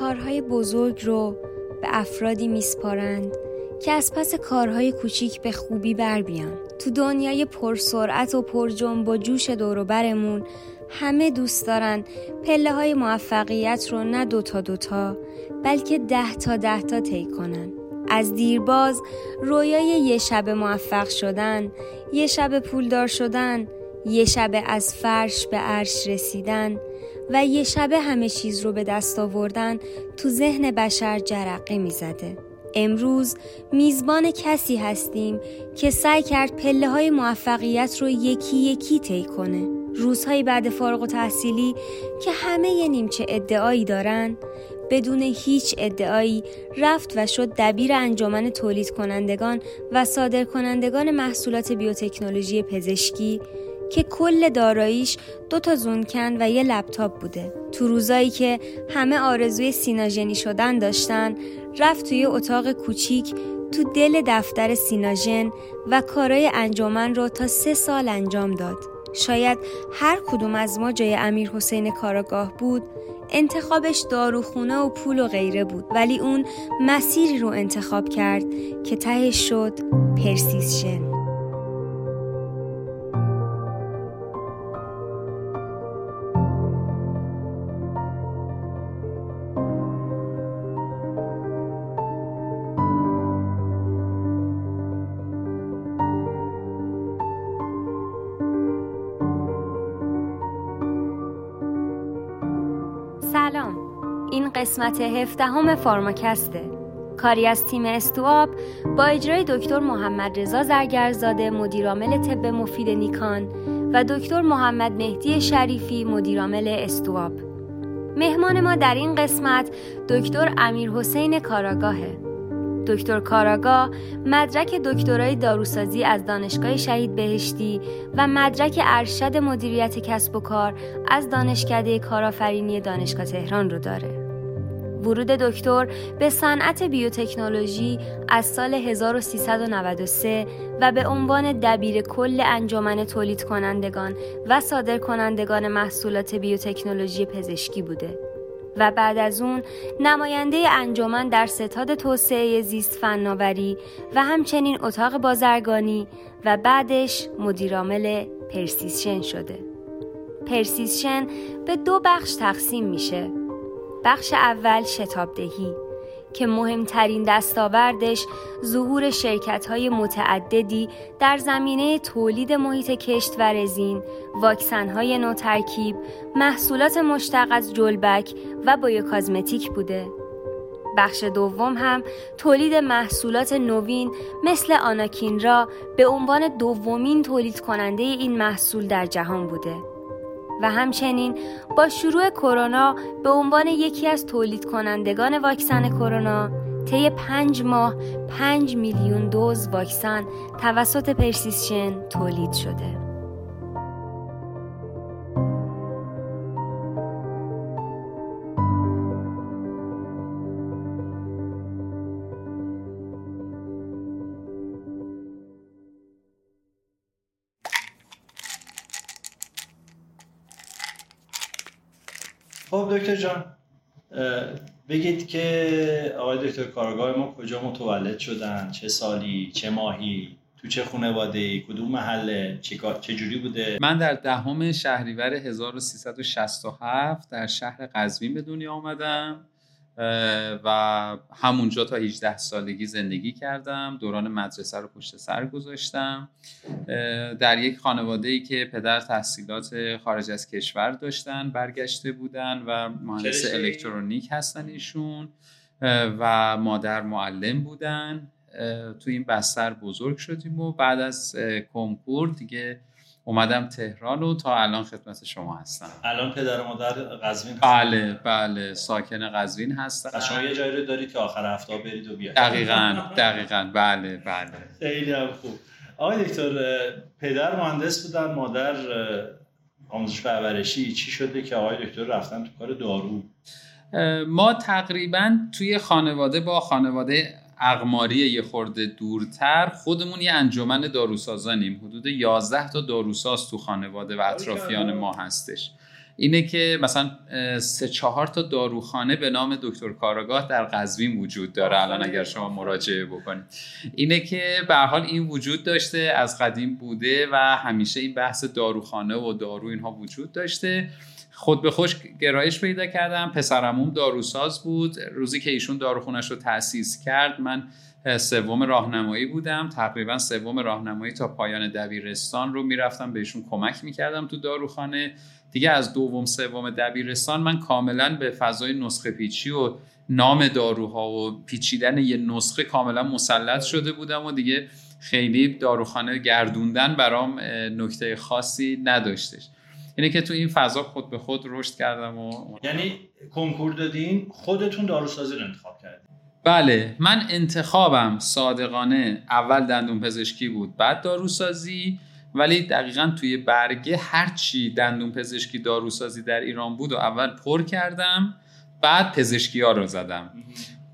کارهای بزرگ رو به افرادی میسپارند که از پس کارهای کوچیک به خوبی بر بیان. تو دنیای پرسرعت و پر جنب و جوش دوروبرمون همه دوست دارن پله های موفقیت رو نه دوتا دوتا بلکه ده تا ده تا طی کنن. از دیرباز رویای یه شب موفق شدن، یه شب پولدار شدن، یه شب از فرش به عرش رسیدن و یه شب همه چیز رو به دست آوردن تو ذهن بشر جرقه می‌زده. امروز میزبان کسی هستیم که سعی کرد پله های موفقیت رو یکی یکی طی کنه. روزهای بعد فارغ و تحصیلی که همه یه نیمچه ادعایی دارن بدون هیچ ادعایی رفت و شد دبیر انجمن تولید کنندگان و صادر کنندگان محصولات بیوتکنولوژی پزشکی که کل داراییش دو تا زونکن و یه لپتاپ بوده. تو روزایی که همه آرزوی سیناژنی شدن داشتن رفت توی اتاق کوچیک تو دل دفتر سیناژن و کارای انجمن رو تا سه سال انجام داد. شاید هر کدوم از ما جای امیر حسین کاراگاه بود انتخابش داروخونه و پول و غیره بود. ولی اون مسیری رو انتخاب کرد که تهش شد پرسیسشن. این قسمت هفدهم فارماکسته. کاری از تیم استواب با اجرای دکتر محمد رضا زرگرزاده مدیرعامل طب مفید نیکان و دکتر محمد مهدی شریفی مدیرعامل استواب مهمان ما در این قسمت دکتر امیر حسین کاراگاهه. دکتر کاراگاه مدرک دکترای داروسازی از دانشگاه شهید بهشتی و مدرک ارشد مدیریت کسب و کار از دانشکده کارآفرینی دانشگاه تهران رو داره. ورود دکتر به صنعت بیوتکنولوژی از سال 1393 و به عنوان دبیر کل انجمن تولید کنندگان و صادر کنندگان محصولات بیوتکنولوژی پزشکی بوده. و بعد از اون نماینده انجمن در ستاد توسعه زیست فناوری و همچنین اتاق بازرگانی و بعدش مدیرعامل پرسیسشن شده. پرسیسشن به دو بخش تقسیم میشه. بخش اول شتابدهی که مهمترین دستاوردش ظهور شرکت های متعددی در زمینه تولید محیط کشت و رزین، واکسن های نوترکیب، محصولات مشتق از جلبک و بایوکازمتیک بوده. بخش دوم هم تولید محصولات نوین مثل آناکین را به عنوان دومین تولید کننده این محصول در جهان بوده. و همچنین با شروع کرونا به عنوان یکی از تولید کنندگان واکسن کرونا طی پنج ماه پنج میلیون دوز واکسن توسط پرسیسشن تولید شده. جان. بگید که آقای دکتر کارگاه ما کجا متولد شدن؟ چه سالی؟ چه ماهی؟ تو چه خانواده ای کدوم محله؟ چه جوری بوده؟ من در دهم شهریور 1367 در شهر قزوین به دنیا آمدم. و همونجا تا 18 سالگی زندگی کردم. دوران مدرسه رو پشت سر گذاشتم. در یک خانواده ای که پدر تحصیلات خارج از کشور داشتن برگشته بودن و مهندس الکترونیک هستن ایشون و مادر معلم بودن. تو این بستر بزرگ شدیم و بعد از کنکور دیگه اومدم تهران و تا الان خدمت شما هستم. الان پدر و مادر قزوین بله بله ساکن قزوین هستن. شما یه جایی رو دارید که آخر هفته برید و بیاید. دقیقا دقیقا. بله بله. خیلی هم خوب. آقای دکتر پدر مهندس بودن مادر آموزش پرورشی. چی شده که آقای دکتر رفتن تو کار دارو؟ ما تقریبا توی خانواده با خانواده اقماری یه خورده دورتر خودمون یه انجمن داروسازانیم. حدود 11 تا داروساز تو خانواده و اطرافیان ما هستش. اینه که مثلا سه چهار تا داروخانه به نام دکتر کاراگاه در قزوین وجود داره. الان اگر شما مراجعه بکنید. اینه که به حال این وجود داشته از قدیم بوده و همیشه این بحث داروخانه و دارو اینها وجود داشته. خود به خوش گرایش پیدا کردم. پسرموم داروساز بود. روزی که ایشون داروخونش رو تأسیس کرد من سوم راهنمایی بودم. تقریبا سوم راهنمایی تا پایان دبیرستان رو می‌رفتم. بهشون کمک می‌کردم تو داروخانه. دیگه از دوم سوم دبیرستان من کاملا به فضای نسخه پیچی و نام داروها و پیچیدن یه نسخه کاملا مسلط شده بودم و دیگه خیلی داروخانه گردوندن برام نکته خاصی نداشتش. اینه که تو این فضا خود به خود رشد کردم و یعنی کنکور دادین خودتون داروسازی رو انتخاب کردین. بله من انتخابم صادقانه اول دندون پزشکی بود بعد داروسازی ولی دقیقا توی برگه هرچی دندون پزشکی داروسازی در ایران بود و اول پر کردم بعد پزشکی ها رو زدم.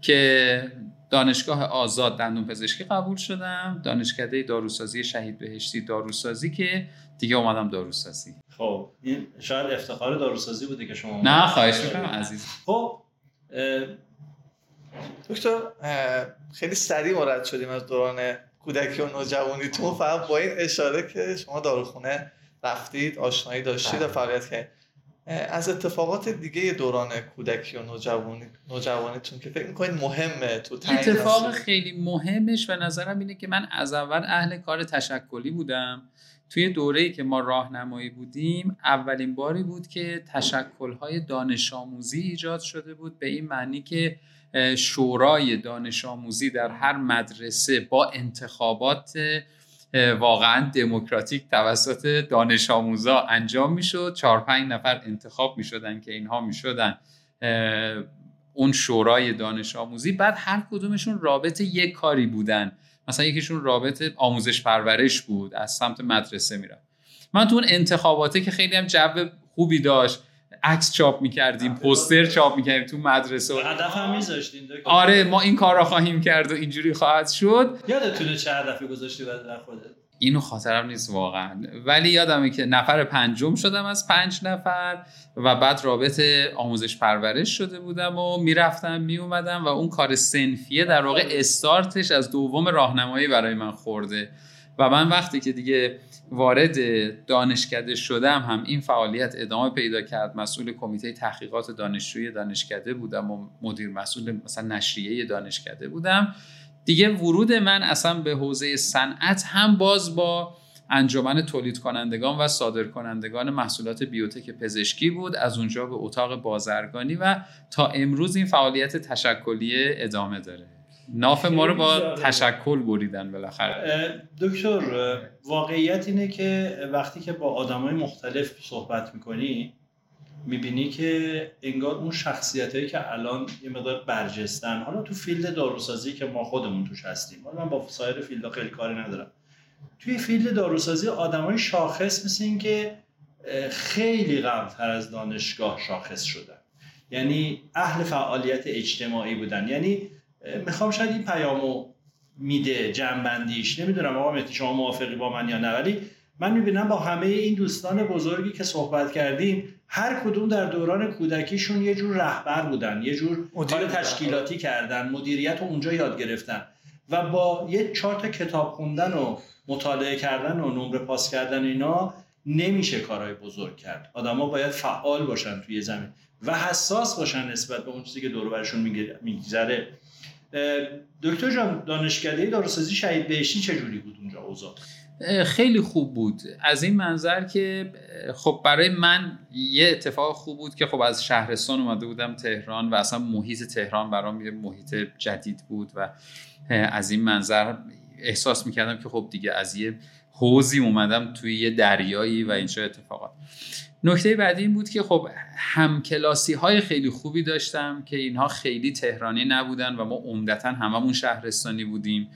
که دانشگاه آزاد دندون پزشکی قبول شدم دانشکده داروسازی شهید بهشتی داروسازی که دیگه اومدم داروسازی. خب این شاید افتخار داروسازی بوده که شما نه خواهش می‌کنم عزیز. خب دکتر خیلی سریع مرد شدیم از دوران کودکی و نوجوانیتون فقط با این اشاره که شما داروخونه رفتید آشنایی داشتید و بله. فعالیت کردید. از اتفاقات دیگه دوران کودکی و نوجوانی نوجوانیتون که فکر می‌کنید مهمه تو اتفاق خیلی مهمش به نظرم اینه که من از اول اهل کار تشکلی بودم. توی دوره‌ای که ما راهنمایی بودیم اولین باری بود که تشکل‌های دانش آموزی ایجاد شده بود به این معنی که شورای دانش آموزی در هر مدرسه با انتخابات واقعا دموکراتیک توسط دانش آموزا انجام می‌شد. چهار پنج نفر انتخاب می‌شدن که اینها می‌شدن. اون شورای دانش آموزی بعد هر کدومشون رابط یک کاری بودن. مثلا یکیشون رابط آموزش پرورش بود از سمت مدرسه می‌رفت. من تو اون انتخاباته که خیلی هم جو خوبی داشت عکس چاپ می‌کردیم پوستر چاپ می‌کردیم تو مدرسه. هدف هم میذاشتین آره ما این کار را خواهیم کرد و اینجوری خواهد شد. یادتونه چه هدفی گذاشتی در خودت؟ اینو خاطرم نیست واقعا. ولی یادمه که نفر پنجم شدم از پنج نفر و بعد رابط آموزش پرورش شده بودم و می‌رفتم میومدم و اون کار سنفیه در واقع استارتش از دوم راهنمایی برای من خورده. و من وقتی که دیگه وارد دانشکده شدم هم این فعالیت ادامه پیدا کرد. مسئول کمیته تحقیقات دانشجوی دانشکده بودم و مدیر مسئول مثلا نشریه دانشکده بودم. دیگه ورود من اصلا به حوزه صنعت هم باز با انجمن تولید کنندگان و صادر کنندگان محصولات بیوتک پزشکی بود از اونجا به اتاق بازرگانی و تا امروز این فعالیت تشکلی ادامه داره. ناف ما رو با تشکل بریدن بالاخره. دکتر واقعیت اینه که وقتی که با آدمای مختلف صحبت می‌کنی می‌بینی که انگار اون شخصیت هایی که الان یه مقدار برجستن حالا تو field داروسازی که ما خودمون توش هستیم حالا من با سایر field خیلی کاری ندارم. توی field داروسازی های شاخص مثل این که خیلی قبلتر از دانشگاه شاخص شدن. یعنی اهل فعالیت اجتماعی بودن. یعنی می‌خوام شاید این پیامو میده جنبندیش. نمی‌دونم آقا مهدی شما موافقی با من یا نه؟ ولی من می‌بینم با همه این دوستان بزرگی که صحبت کردیم هر کدوم در دوران کودکیشون یه جور رهبر بودن یه جور کار تشکیلاتی کردن مدیریت رو اونجا یاد گرفتن و با یه چهار تا کتاب خوندن و مطالعه کردن و نمره پاس کردن اینا نمیشه کارهای بزرگ کرد. آدما باید فعال باشن توی زمین و حساس باشن نسبت به اون چیزی که دور برشون میگذره. دکتر جان دانشکده داروسازی شهید بهشتی چجوری بود اونجا اوضاع؟ خیلی خوب بود. از این منظر که خب برای من یه اتفاق خوب بود که خب از شهرستان اومده بودم تهران و اصلا محیط تهران برام یه محیط جدید بود و از این منظر احساس می‌کردم که خب دیگه از یه حوزی اومدم توی یه دریایی و اینجا اتفاقات. نکته بعدی این بود که خب همکلاسی های خیلی خوبی داشتم که اینها خیلی تهرانی نبودن و ما عمدتا هممون شهرستانی بودیم.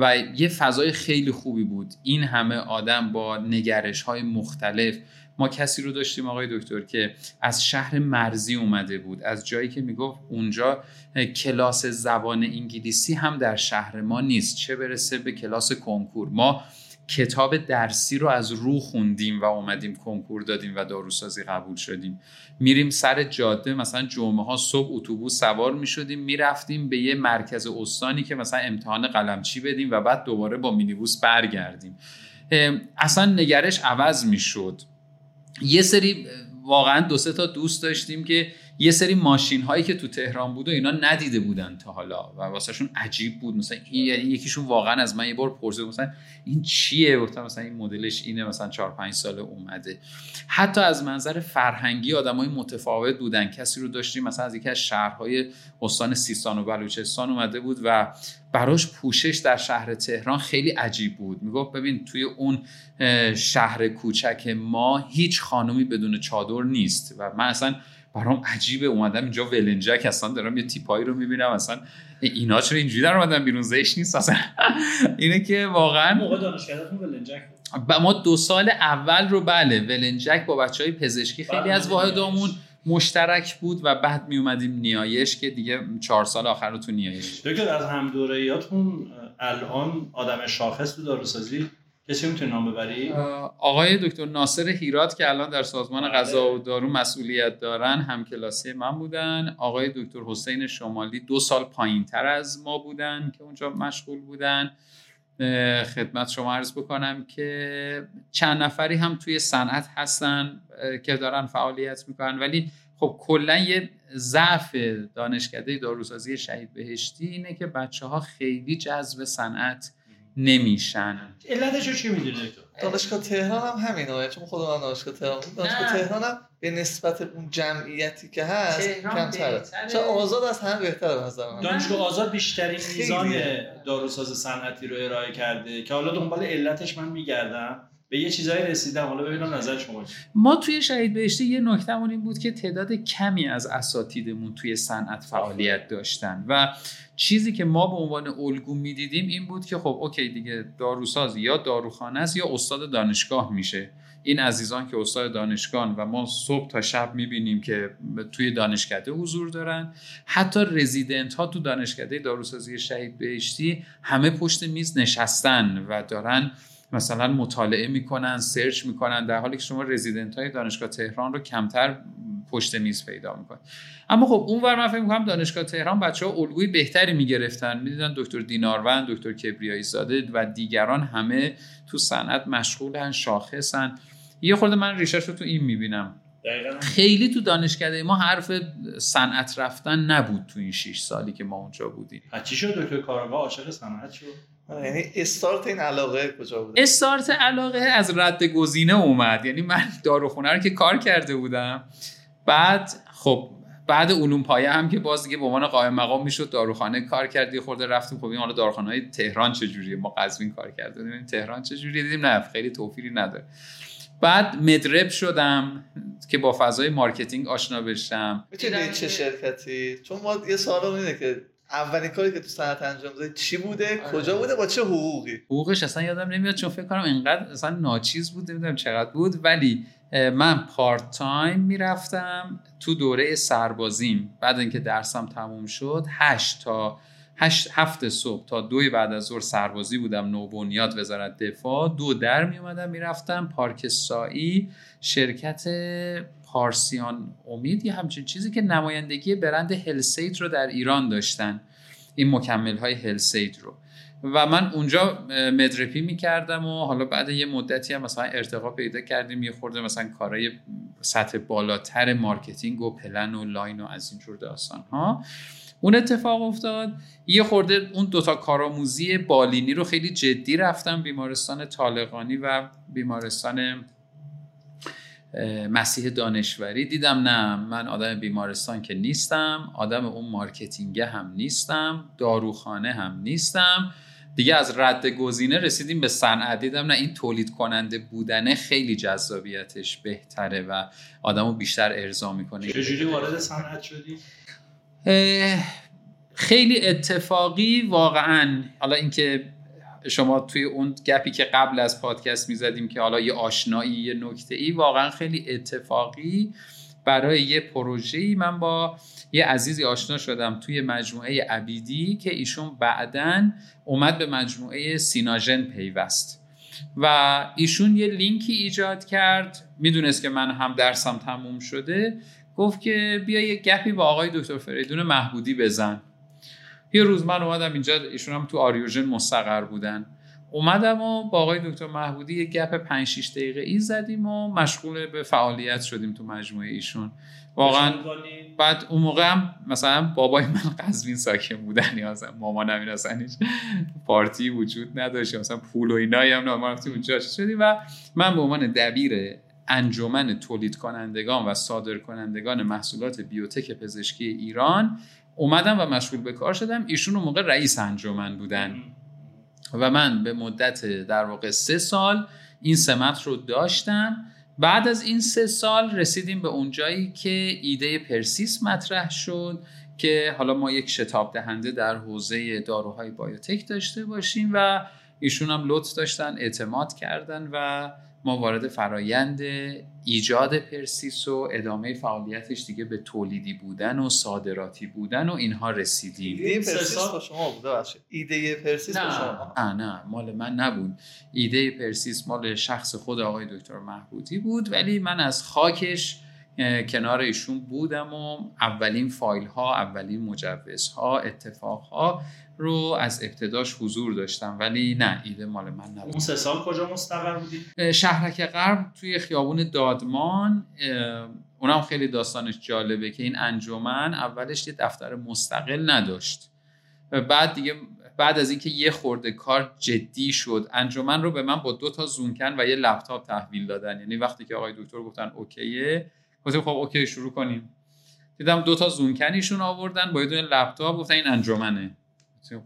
و یه فضای خیلی خوبی بود. این همه آدم با نگرش های مختلف. ما کسی رو داشتیم آقای دکتر که از شهر مرزی اومده بود. از جایی که می‌گفت اونجا کلاس زبان انگلیسی هم در شهر ما نیست. چه برسه به کلاس کنکور؟ ما کتاب درسی رو از رو خوندیم و اومدیم کنکور دادیم و داروسازی قبول شدیم. میریم سر جاده مثلا جمعه ها صبح اتوبوس سوار می‌شدیم می‌رفتیم به یه مرکز استانی که مثلا امتحان قلمچی بدیم و بعد دوباره با مینیبوس برگردیم. اصلا نگرش عوض می‌شد. یه سری واقعا دو سه تا دوست داشتیم که یه سری ماشین هایی که تو تهران بود و اینا ندیده بودن تا حالا و واسهشون عجیب بود. مثلا یکیشون واقعا از من یه بار پرسید مثلا این چیه؟ گفتم مثلا این مدلش اینه مثلا 4 5 سال اومده. حتی از منظر فرهنگی آدمای متفاوت بودن. کسی رو داشتیم مثلا از یکی از شهرهای استان سیستان و بلوچستان اومده بود و براش پوشش در شهر تهران خیلی عجیب بود. می‌گفت ببین توی اون شهر کوچک ما هیچ خانومی بدون چادر نیست و من اصلا برام عجیبه. اومدم اینجا ولنجک اصلا دارم یه تیپایی رو می‌بینم. اصلا اینا چرا اینجوری در اومدن بیرون؟ زشت نیست اصلا. اینه که واقعا موقع دانشگاهتون ولنجک ما دو سال اول رو بله ولنجک با بچه های پزشکی خیلی از واحدامون مشترک بود و بعد می اومدیم نیایش که دیگه چهار سال آخر رو تو نیایش. دکتر از هم دورهیاتون الان آدم شاخص تو داروسازی کسی می‌تونه نام ببری؟ آقای دکتر ناصر هیرات که الان در سازمان. غذا و دارو مسئولیت دارن هم کلاسی من بودن. آقای دکتر حسین شمالی دو سال پایین تر از ما بودن که اونجا مشغول بودن. خدمت شما عرض بکنم که چند نفری هم توی صنعت هستن که دارن فعالیت می‌کنن. ولی خب کلا یه ضعف دانشکده داروسازی شهید بهشتی اینه که بچه ها خیلی جذب صنعت نمیشن. علتش رو چی می‌دونی دانشگاه تهران هم همینه چون خود من دانشگاه تهران دانشگاه تهران هم به نسبت اون جمعیتی که هست کمتره. چون آزاد از هم بهتره نظر من. دانشگاه آزاد بیشترین میزان داروساز صنعتی رو ارائه کرده که حالا دنبال علتش من میگردم. به یه چیزایی رسیدم. حالا ببینم نظر شما ما توی شهید بهشتی یه نکتهمون این بود که تعداد کمی از اساتیدمون توی صنعت فعالیت داشتن و چیزی که ما به عنوان الگو می‌دیدیم این بود که خب اوکی دیگه داروساز یا داروخانه است یا استاد دانشگاه میشه. این عزیزان که استاد دانشگاه و ما صبح تا شب می‌بینیم که توی دانشکده حضور دارن. حتی رزیدنت ها تو دانشکده داروسازی شهید بهشتی همه پشت میز نشستن و دارن مثلا مطالعه می‌کنن سرچ می‌کنن در حالی که شما رزیدنت های دانشگاه تهران رو کمتر پشت میز پیدا می‌کنید. اما خب اون ور من فکر می‌کنم دانشگاه تهران بچه ها الگوی بهتری می‌گرفتن. می‌دیدن دکتر دیناروند دکتر کبریایی زاده و دیگران همه تو صنعت مشغولن شاخصن. یه خورده من ریشش رو تو این می‌بینم. خیلی تو دانشکده ما حرف صنعت رفتن نبود تو این 6 سالی که ما اونجا بودیم. چی شد دکتر کارآگاه عاشق صنعت شد؟ یعنی استارت این علاقه کجا بود استارت علاقه از رد گزینه اومد. یعنی من داروخونه رو که کار کرده بودم. بعد خب بعد علوم پایه هم که باز دیگه به عنوان قائم مقام می‌شد داروخانه کار کردی خورده رفتیم. خب این حالا داروخانه های تهران چجوریه؟ ما قزوین کار کردیم. تهران چجوریه؟ دیدیم نه خیلی توفیری نداره. بعد med rep شدم که با فضای marketing آشنا بشم. می‌تونی چه شرکتی؟ چون ما یه سوال اینه که اولین کاری که تو صنعت انجام دادی چی بوده؟ آره. کجا بوده؟ با چه حقوقی؟ حقوقش اصلا یادم نمیاد چون فکر کنم اینقدر اصلا ناچیز بود نمی‌دونم چقدر بود. ولی من پارت تایم می‌رفتم تو دوره سربازیم. بعد اینکه درسم تموم شد هشت تا هشت هفت صبح تا دوی بعد از ظهر سربازی بودم. نوبنیاد وزارت دفاع. دو در می اومدم می‌رفتم. پارک سایی شرکت پارسیان امید یه همچین چیزی که نمایندگی برند هلث اید رو در ایران داشتن. این مکمل های هلث اید رو. و من اونجا med rep ی می‌کردم و حالا بعد یه مدتی هم مثلا ارتقا پیدا کردیم یه خورده مثلا کارهای سطح بالاتر marketing و پلن و line و از اینجور داستان ها اون اتفاق افتاد. یه خورده اون دوتا کارآموزی بالینی رو خیلی جدی رفتم بیمارستان طالقانی و بیمارستان مسیح دانشوری دیدم نه من آدم بیمارستان که نیستم آدم اون مارکتینگه هم نیستم داروخانه هم نیستم. دیگه از رد گزینه رسیدیم به صنعت. دیدم نه این تولید کننده بودنه خیلی جذابیتش بهتره و آدمو بیشتر ارضا می‌کنه. چجوری وارد صنعت شدی؟ خیلی اتفاقی واقعا حالا اینکه شما توی اون گپی که قبل از پادکست می‌زدیم که حالا یه آشنایی یه نکته ای واقعا خیلی اتفاقی برای یه پروژه‌ای من با یه عزیزی آشنا شدم توی مجموعه عبیدی که ایشون بعدا اومد به مجموعه سیناژن پیوست. و ایشون یه لینکی ایجاد کرد. می‌دونست که من هم درسم تموم شده. گفت که بیا یه گپی با آقای دکتر فریدون محبودی بزن. یه روز من اومدم اینجا ایشون هم تو آریوژن مستقر بودن. اومدم و با آقای دکتر محبودی یه گپ 5 6 دقیقه ای زدیم و مشغول به فعالیت شدیم تو مجموعه ایشون. واقعا بعد اون موقع هم مثلا بابای من قزوین ساکن بودن یا مثلا مامانم این اصلا هیچ پارتی وجود نداشت مثلا پول و اینا هم ما رفتیم اونجا. شدیم؟ و من به عنوان دبیر انجمن تولید کنندگان و صادر کنندگان محصولات بیوتک پزشکی ایران اومدم و مشغول به کار شدم. ایشون اون موقع رئیس انجمن بودن. و من به مدت در واقع سه سال این سمت رو داشتم. بعد از این سه سال رسیدیم به اونجایی که ایده پرسیس مطرح شد که حالا ما یک شتاب دهنده در حوزه داروهای بایوتک داشته باشیم و ایشون هم لطف داشتن اعتماد کردن و ما وارد فرایند ایجاد پرسیس و ادامه فعالیتش دیگه به تولیدی بودن و صادراتی بودن و اینها رسیدیم. ایده پرسیس با شما بوده باشه ایده پرسیس با شما نه نه مال من نبود. ایده پرسیس مال شخص خود آقای دکتر محبودی بود ولی من از خاکش کنار ایشون بودم و اولین فایل ها اولین مجوز ها اتفاق ها رو از ابتداش حضور داشتم ولی نه ایده مال من نبود. اون سه سال کجا مستقر بودی؟ شهرک غرب توی خیابون دادمان. اونم خیلی داستانش جالبه که این انجمن اولش یه دفتر مستقل نداشت. بعد دیگه بعد از اینکه یه خورده کار جدی شد انجمن رو به من با دو تا زونکن و یه لپتاپ تحویل دادن. یعنی وقتی که آقای دکتر گفتن okay ه گفتم خب okay شروع کنیم. دیدم دو تا زونکنیشون آوردن با یه دونه لپتاپ گفتن این انجمنه.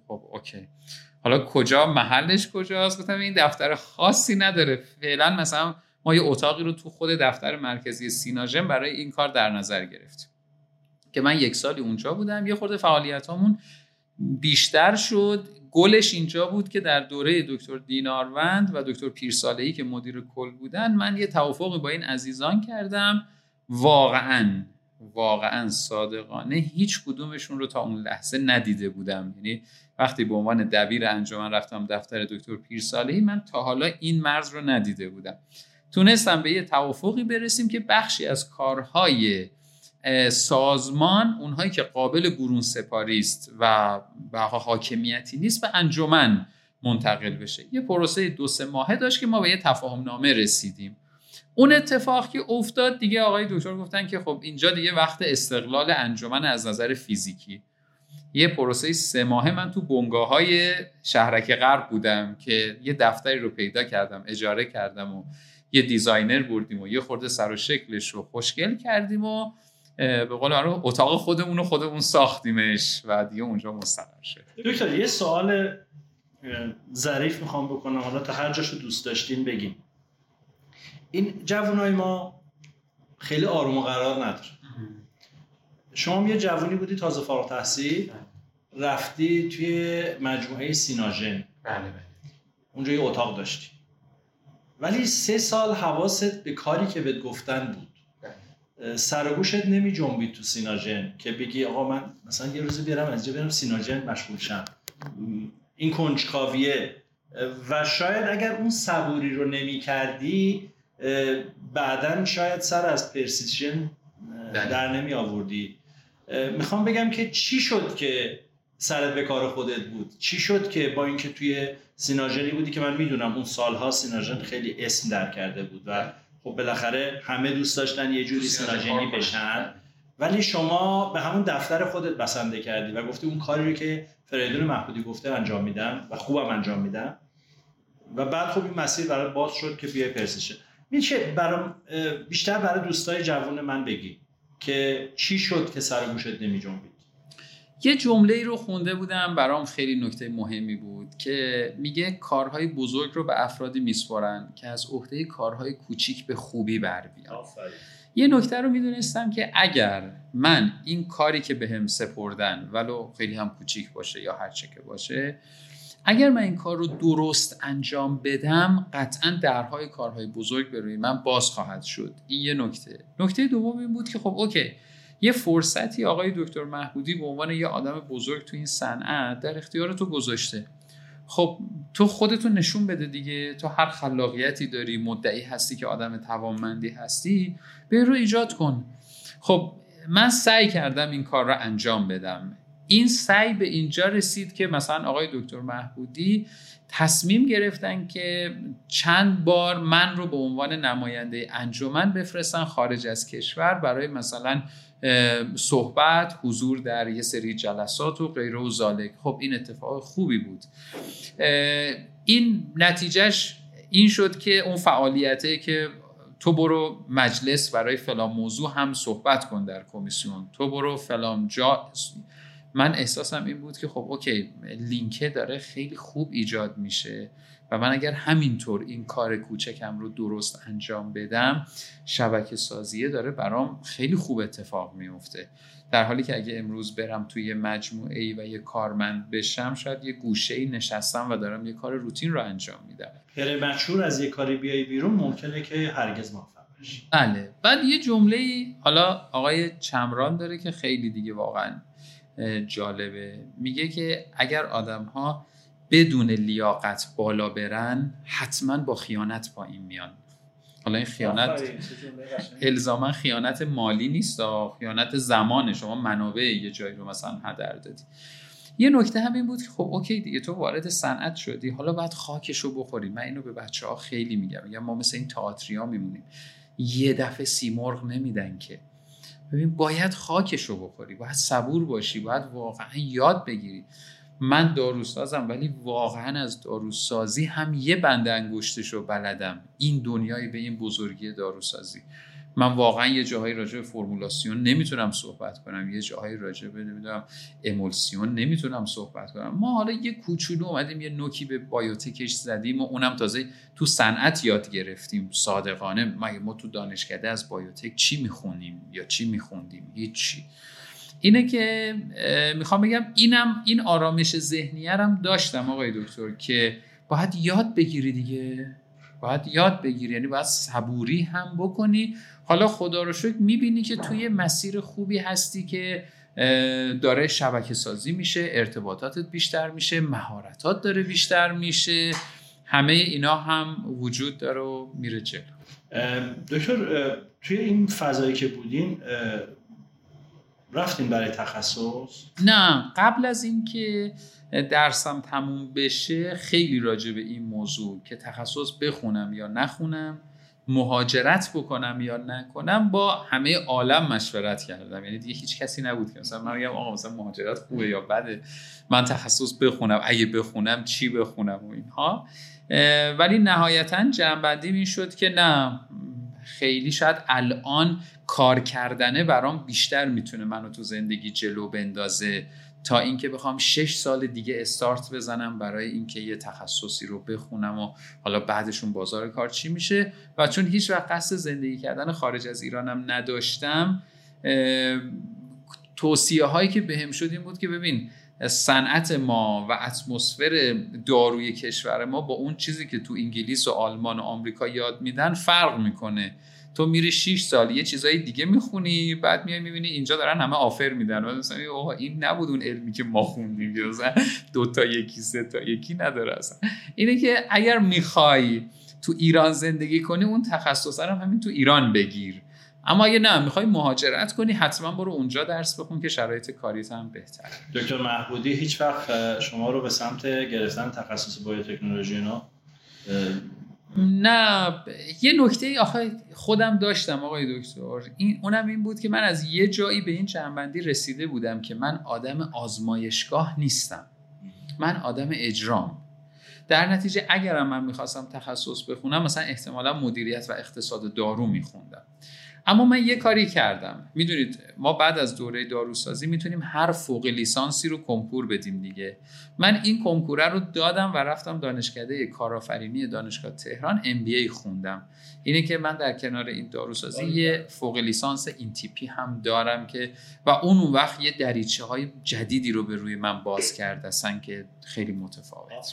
خب okay. حالا کجا؟ محلش کجاست؟ گفتم این دفتر خاصی نداره. فعلا مثلا ما یه اتاقی رو تو خود دفتر مرکزی سیناژن برای این کار در نظر گرفتیم. که من یک سالی اونجا بودم یه خورده فعالیتامون بیشتر شد. گلش اینجا بود که در دوره دکتر دیناروند و دکتر پیرسالهی که مدیر کل بودن من یه توافقی با این عزیزان کردم واقعا واقعا صادقانه هیچ کدومشون رو تا اون لحظه ندیده بودم. یعنی وقتی به عنوان دبیر انجمن رفتم دفتر دکتر پیرسالهی من تا حالا این مرز رو ندیده بودم. تونستم به یه توافقی برسیم که بخشی از کارهای سازمان اونهایی که قابل برون سپاری است و به حاکمیتی نیست به انجمن منتقل بشه. یه پروسه دو سه ماهه داشت که ما به یه تفاهم نامه رسیدیم. اون اتفاق که افتاد دیگه آقای دکتر گفتن که خب اینجا دیگه وقت استقلال انجمن از نظر فیزیکی. یه پروسه سه ماهه من تو بنگاه های شهرک غرب بودم که یه دفتری رو پیدا کردم اجاره کردم و یه designer بردیم و یه خورده سر و شکلش رو خوشگل کردیم و به قول من اتاق خودمون رو خودمون ساختیمش و دیگه اونجا مستقر شد. دکتر یه سوال ظریف می‌خوام بکنم. حالا تا هر جاشو دوست داشتین بگیم این جوانای ما خیلی آروم و قرار نداره. شما یه جوانی بودی تازه فارغ تحصیل رفتی توی مجموعه سیناژن. بله بله. اونجا یه اتاق داشتی. ولی سه سال حواست به کاری که بهت گفتن بود. سر و گوشت نمی جنبید تو سیناژن که بگی آقا من مثلا یه روزی بیارم از برم سیناژن مشغول شم. این کنجکاویه. و شاید اگر اون صبوری رو نمی کردی بعدا شاید سر از پرسیشن در نمی آوردی. می‌خوام بگم که چی شد که سرت به کار خودت بود؟ چی شد که با اینکه توی سیناژنی بودی که من می‌دونم اون سالها سیناژن خیلی اسم در کرده بود و خب بالاخره همه دوست داشتن یه جوری سیناژنی بشن. ولی شما به همون دفتر خودت بسنده کردی و گفتی اون کاری رو که فریدون محمودی گفته انجام میدم و خوبم انجام میدم. و بعد خب این مسیر برای باز شد که بیای پرسیشن میشه برام بیشتر برای دوستای جوان من بگی که چی شد که سر گوشت نمی جنبید یه جمله ای رو خونده بودم برام خیلی نکته مهمی بود که میگه کارهای بزرگ رو به افرادی میسپارن که از عهده کارهای کوچیک به خوبی بر بیان. یه نکته رو می‌دونستم که اگر من این کاری که به هم سپردن ولو خیلی هم کوچیک باشه یا هر چه که باشه اگر من این کار رو درست انجام بدم قطعا درهای کارهای بزرگ به روی من باز خواهد شد. این یه نکته. نکته دوم این بود که خب اوکی. یه فرصتی آقای دکتر محبودی به عنوان یه آدم بزرگ تو این صنعت در اختیار تو گذاشته. خب تو خودتو نشون بده دیگه. تو هر خلاقیتی داری مدعی هستی که آدم توانمندی هستی به رو ایجاد کن. خب من سعی کردم این کار را انجام بدم. این سعی به اینجا رسید که مثلا آقای دکتر محبودی تصمیم گرفتن که چند بار من رو به عنوان نماینده انجمن بفرستن خارج از کشور برای مثلا صحبت حضور در یه سری جلسات و غیره و زالک. خب این اتفاق خوبی بود. این نتیجهش این شد که اون فعالیته که تو برو مجلس برای فلان موضوع هم صحبت کن در کمیسیون. تو برو فلان جا من احساسم این بود که خب اوکی لینکه داره خیلی خوب ایجاد میشه و من اگر همینطور این کار کوچکم رو درست انجام بدم شبکه سازیه داره برام خیلی خوب اتفاق میفته. در حالی که اگه امروز برم توی مجموعه ای و یه کارمند بشم شاید یه گوشه ای نشستم و دارم یه کار روتین رو انجام میدم. غیر مشهور از یه کاری بیای بیرون ممکنه که هرگز موفق بشی بله. بعد یه جمله حالا آقای چمران داره که خیلی دیگه واقعا جالبه. میگه که اگر آدم ها بدون لیاقت بالا برن حتما با خیانت پایین میان. حالا این خیانت الزاما خیانت مالی نیست خیانت زمان شما منابع یه جایی رو مثلا هدر دادی یه نکته هم این بود که خب اوکی دیگه تو وارد صنعت شدی. حالا باید خاکش رو بخوری. من اینو به بچه ها خیلی میگم. میگم ما مثل این تئاتریا میمونیم. یه دفعه سیمرغ نمیدن که. ببین باید خاکش رو بخوری باید صبور باشی باید واقعا یاد بگیری. من داروسازم ولی واقعا از داروسازی هم یه بند انگشتش رو بلدم. این دنیایی به این بزرگی داروسازی. من واقعا یه جاهایی راجع به فرمولاسیون نمی‌تونم صحبت کنم یه جاهایی راجع به نمی‌دونم امولسیون نمی‌تونم صحبت کنم. ما حالا یه کوچولو اومدیم یه نوکی به بایوتکش زدیم و اونم تازه تو صنعت یاد گرفتیم. صادقانه ما ما تو دانشکده از بایوتک چی می‌خونیم یا چی میخوندیم؟ هیچی. اینه که می‌خوام بگم اینم این آرامش ذهنی هم داشتم آقای دکتر که باید یاد بگیری دیگه. باید یاد بگیری یعنی باید صبوری هم بکنی. حالا خدا رو شکر می‌بینی که توی مسیر خوبی هستی که داره شبکه سازی میشه ارتباطاتت بیشتر میشه مهارتات داره بیشتر میشه. همه اینا هم وجود داره و میره جلو. دکتر توی این فضایی که بودین رفتین برای تخصص؟ نه قبل از اینکه درسم تموم بشه خیلی راجع به این موضوع که تخصص بخونم یا نخونم مهاجرت بکنم یا نکنم با همه عالم مشورت کردم یعنی دیگه هیچ کسی نبود که مثلا من میگم آقا مثلا مهاجرت خوبه یا بده من تخصص بخونم اگه بخونم چی بخونم و اینها ولی نهایتا جنبندی این شد که نه خیلی شاید الان کار کردنه برام بیشتر می‌تونه منو تو زندگی جلو بندازه تا اینکه بخوام شش سال دیگه استارت بزنم برای اینکه یه تخصصی رو بخونم و حالا بعدشون بازار کار چی میشه. و چون هیچ وقت قصد زندگی کردن خارج از ایرانم نداشتم توصیه هایی که بهم به شد این بود که ببین صنعت ما و اتمسفر داروی کشور ما با اون چیزی که تو انگلیس و آلمان و آمریکا یاد میدن فرق می‌کنه. تو میری 6 سال یه چیزای دیگه می‌خونی بعد میای می‌بینی اینجا دارن همه آفر میدن. و مثلا اوه این نبود اون علمی که ما خوندیم دو تا یکی سه تا یکی نداره اصلا. اینه که اگر می‌خوای تو ایران زندگی کنی اون تخصص هم همین تو ایران بگیر. اما اگه نه می‌خوای مهاجرت کنی حتما برو اونجا درس بخون که شرایط کاریت هم بهتر دکتر محبودی هیچ وقت شما رو به سمت گرفتن تخصص بایوتکنولوژی اینا نه یه نکته آخه خودم داشتم آقای دکتر. این اونم این بود که من از یه جایی به این جنبندی رسیده بودم که من آدم آزمایشگاه نیستم. من آدم اجرام. در نتیجه اگرم من می‌خواستم تخصص بخونم مثلا احتمالا مدیریت و اقتصاد دارو میخوندم. اما من یه کاری کردم. می‌دونید ما بعد از دوره داروسازی می‌تونیم هر فوق لیسانسی رو کنکور بدیم دیگه. من این کنکوره رو دادم و رفتم دانشکده کارآفرینی دانشگاه تهران ام بی ای خوندم. اینه که من در کنار این داروسازی یه فوق لیسانس این تیپی هم دارم که و اون اون وقت یه دریچه های جدیدی رو به روی من باز کرده هستن که خیلی متفاوت.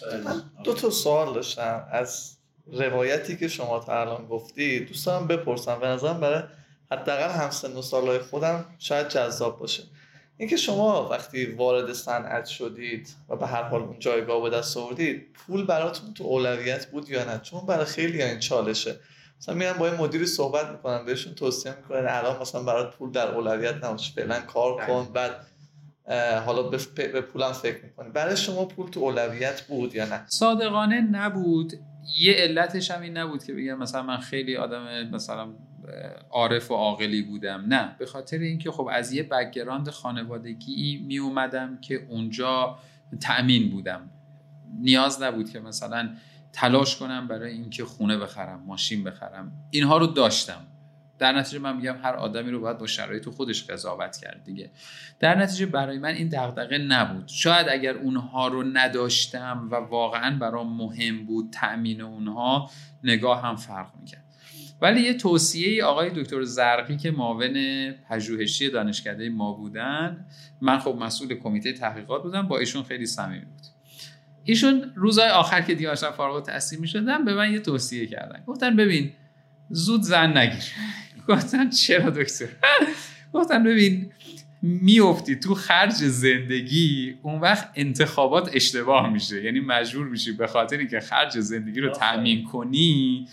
دو تا سوال داشتم. از روایتی که شما تا الان گفتی دوستان بپرسم به نظرم برای حداقل همسن و سالهای خودم شاید جذاب باشه. اینکه شما وقتی وارد صنعت شدید و به هر حال اون جایگاه به دست آوردید پول براتون تو اولویت بود یا نه؟ چون برای خیلی این چالشه. مثلا میرن با این مدیری صحبت می‌کنن بهشون توصیه می‌کنن الان مثلا برات پول در اولویت نباشه فعلا کار کن بعد حالا به پولم فکر می‌کنی. برای شما پول تو اولویت بود یا نه؟ صادقانه نبود. یه علتش هم این نبود که بگم مثلا من خیلی آدم مثلا عارف و عاقلی بودم. نه به خاطر اینکه خب از یه بکگراند خانوادگی می اومدم که اونجا تأمین بودم. نیاز نبود که مثلا تلاش کنم برای اینکه خونه بخرم ماشین بخرم. اینها رو داشتم. در نتیجه من میگم هر آدمی رو باید با شرایط خودش قضاوت کرد دیگه. در نتیجه برای من این دغدغه نبود. شاید اگر اونها رو نداشتم و واقعا برام مهم بود تأمین اونها نگاه هم فرق می‌کرد. ولی یه توصیه آقای دکتر زرقی که معاون پژوهشی دانشکده ما بودن من خب مسئول کمیته تحقیقات بودم با ایشون خیلی صمیمی بود. ایشون روزهای آخر که دیگه فارغ التحصیل می‌شدن به من یه توصیه کردن. گفتن ببین زود زن نگیر. گفتن چرا دکتر؟ گفتن ببین میافتی تو خرج زندگی اون وقت انتخابات اشتباه میشه. یعنی مجبور میشی به خاطر اینکه خرج زندگی رو تأمین کنی.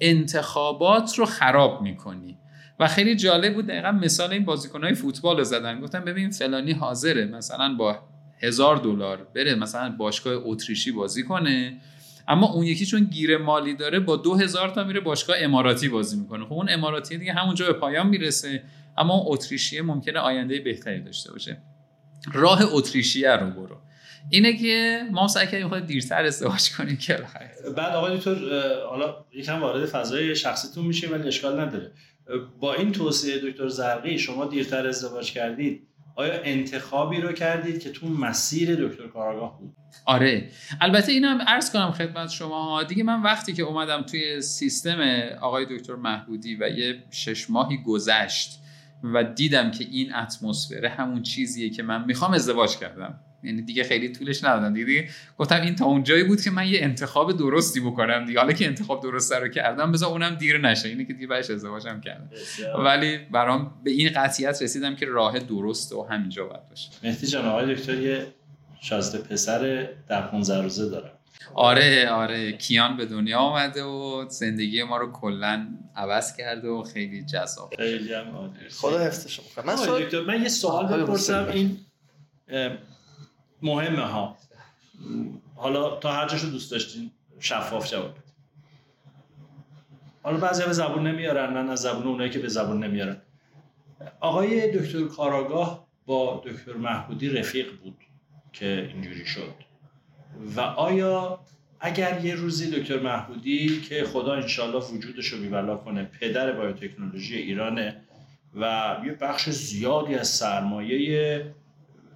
انتخابات رو خراب می‌کنی. و خیلی جالب بود دقیقا مثال این های فوتبال رو زدن. گفتن ببین فلانی حاضره مثلا با هزار دلار بره مثلا باشگاه اتریشی بازی کنه. اما اون یکی چون گیر مالی داره با دو هزار تا میره باشگاه اماراتی بازی می‌کنه. خب اون اماراتی دیگه همونجا به پایان می‌رسه. اما اون اتریشیه ممکنه آینده بهتری داشته باشه. راه اتریشیه رو برو. اینه که ما سعی کردیم خود دیرتر ازدواج کنیم که بعد آقای دکتر حالا یکم وارد فضای شخصیتون میشه ولی اشکال نداره. با این توصیه دکتر زرقی شما دیرتر ازدواج کردید آیا انتخابی رو کردید که تو مسیر دکتر کاراگاه بود؟ آره. البته اینم عرض کنم خدمت شما. دیگه من وقتی که اومدم توی سیستم آقای دکتر محبودی و یه شش ماهی گذشت و دیدم که این اتمسفر همون چیزیه که من می‌خوام ازدواج کردم. یعنی دیگه خیلی طولش ندادم دیگه گفتم این تا اونجایی بود که من یه انتخاب درستی بکنم دیگه. حالا که انتخاب درست رو کردم بذار اونم دیر نشه. اینه که دیگه بعدش ازدواجم کردم. ولی برام به این قطعیت رسیدم که راه درسته و همینجا باید باشه. مهدی جان آقای دکتر یه شازده پسر در 15 روزه داره آره آره. کیان به دنیا آمده و زندگی ما رو کلا عوض کرده و خیلی جذاب. خیلی هم خدا حفظش من من یه سوال بپرسم. این مهمه ها. حالا تا هر جاشو دوست داشتین شفاف جواب حالا بعضی به زبون نمیارن من از زبون اونایی که به زبون نمیارن. آقای دکتر کاراگاه با دکتر محبودی رفیق بود که اینجوری شد. و آیا اگر یه روزی دکتر محبودی که خدا انشالله وجودش رو بیولا کنه پدر بایوتکنولوژی ایرانه و یه بخش زیادی از سرمایه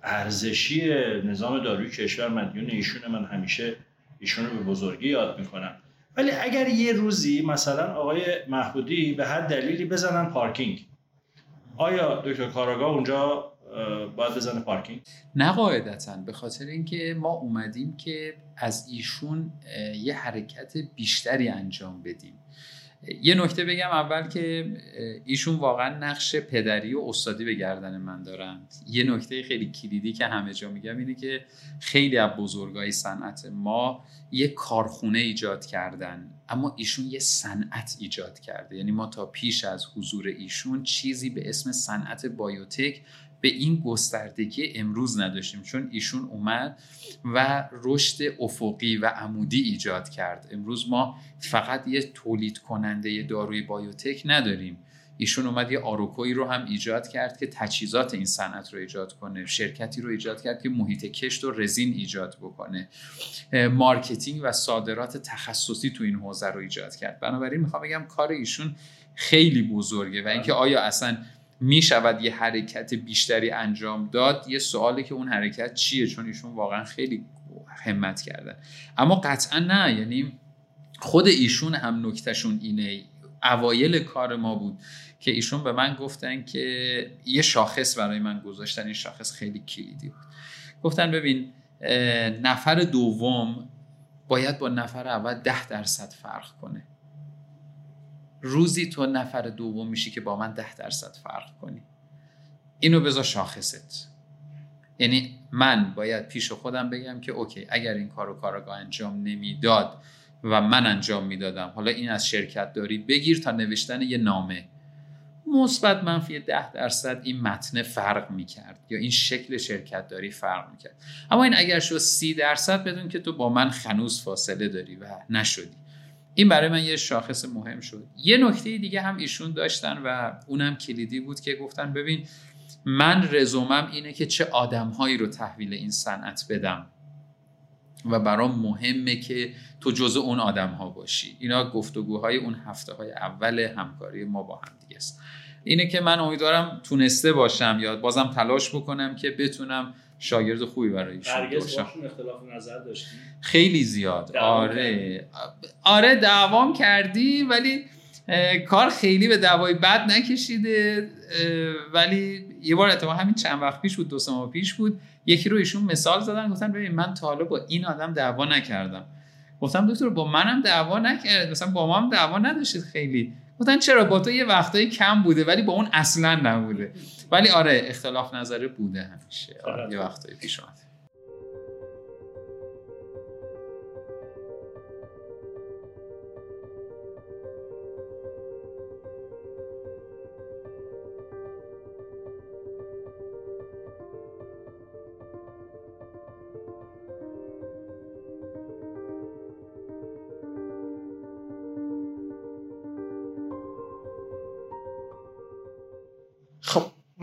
ارزشی نظام داروی کشور مدیون ایشون من همیشه ایشون رو به بزرگی یاد می‌کنم. ولی اگر یه روزی مثلا آقای محبودی به هر دلیلی بزنن پارکینگ آیا دکتر کاراگاه اونجا باید بزنه پارکینگ؟ نه قاعدتا به خاطر اینکه ما اومدیم که از ایشون یه حرکت بیشتری انجام بدیم. یه نکته بگم اول که ایشون واقعا نقش پدری و استادی به گردن من دارند یه نکته خیلی کلیدی که همه جا میگم اینه که خیلی از بزرگای صنعت ما یه کارخونه ایجاد کردن اما ایشون یه صنعت ایجاد کرده. یعنی ما تا پیش از حضور ایشون چیزی به اسم صنعت بایوتک به این گستردگی امروز نداشتیم چون ایشون اومد و رشد افقی و عمودی ایجاد کرد. امروز ما فقط یه تولید کننده داروی بایوتک نداریم. ایشون اومد یه آروکوی رو هم ایجاد کرد که تجهیزات این صنعت رو ایجاد کنه شرکتی رو ایجاد کرد که محیط کشت و رزین ایجاد بکنه. مارکتینگ و صادرات تخصصی تو این حوزه رو ایجاد کرد. بنابراین می‌خوام بگم کار ایشون خیلی بزرگه و اینکه آیا اصلا می شود یه حرکت بیشتری انجام داد؟ یه سوالی که اون حرکت چیه؟ چون ایشون واقعا خیلی همت کرده. اما قطعا نه یعنی خود ایشون هم نکتهشون اینه. اوایل کار ما بود که ایشون به من گفتن که یه شاخص برای من گذاشتن. این شاخص خیلی کلیدی بود. گفتن ببین نفر دوم باید با نفر اول ده درصد فرق کنه. روزی تو نفر دوم میشی که با من ده درصد فرق کنی. اینو بذار شاخصت. یعنی من باید پیش خودم بگم که اوکی اگر این کارو کارگاه انجام نمی‌داد و من انجام می‌دادم حالا این از شرکت داری بگیر تا نوشتن یه نامه. مثبت منفی ده درصد این متن فرق می‌کرد یا این شکل شرکت داری فرق می‌کرد. اما این اگر شد سی درصد بدون که تو با من خنوز فاصله داری و نشدی. این برای من یه شاخص مهم شد. یه نکته دیگه هم ایشون داشتن و اونم کلیدی بود که گفتن ببین من رزومم اینه که چه آدمهایی رو تحویل این صنعت بدم و برام مهمه که تو جزء اون آدم ها باشی. اینا گفتگوهای اون هفته های اول همکاری ما با هم دیگه است. اینه که من امیدوارم تونسته باشم یا بازم تلاش بکنم که بتونم شاگرد خوبی برای ایشون باشم اختلاف نظر داشتی خیلی زیاد. آره. آره دعوام کردی ولی کار خیلی به دعوای بد نکشیده ولی یه بار اتفاق همین چند وقت پیش بود دو سه ماه پیش بود یکی رو ایشون مثال زدن گفتن ببین من تا حالا با این آدم دعوا نکردم. گفتم دکتر با منم دعوا نکرد مثلا با ما هم دعوا نداشتید خیلی. گفتن چرا با تو یه وقتایی کم بوده ولی با اون اصلا نبوده. ولی آره اختلاف نظره بوده همیشه. آره یه وقتایی پیش اومده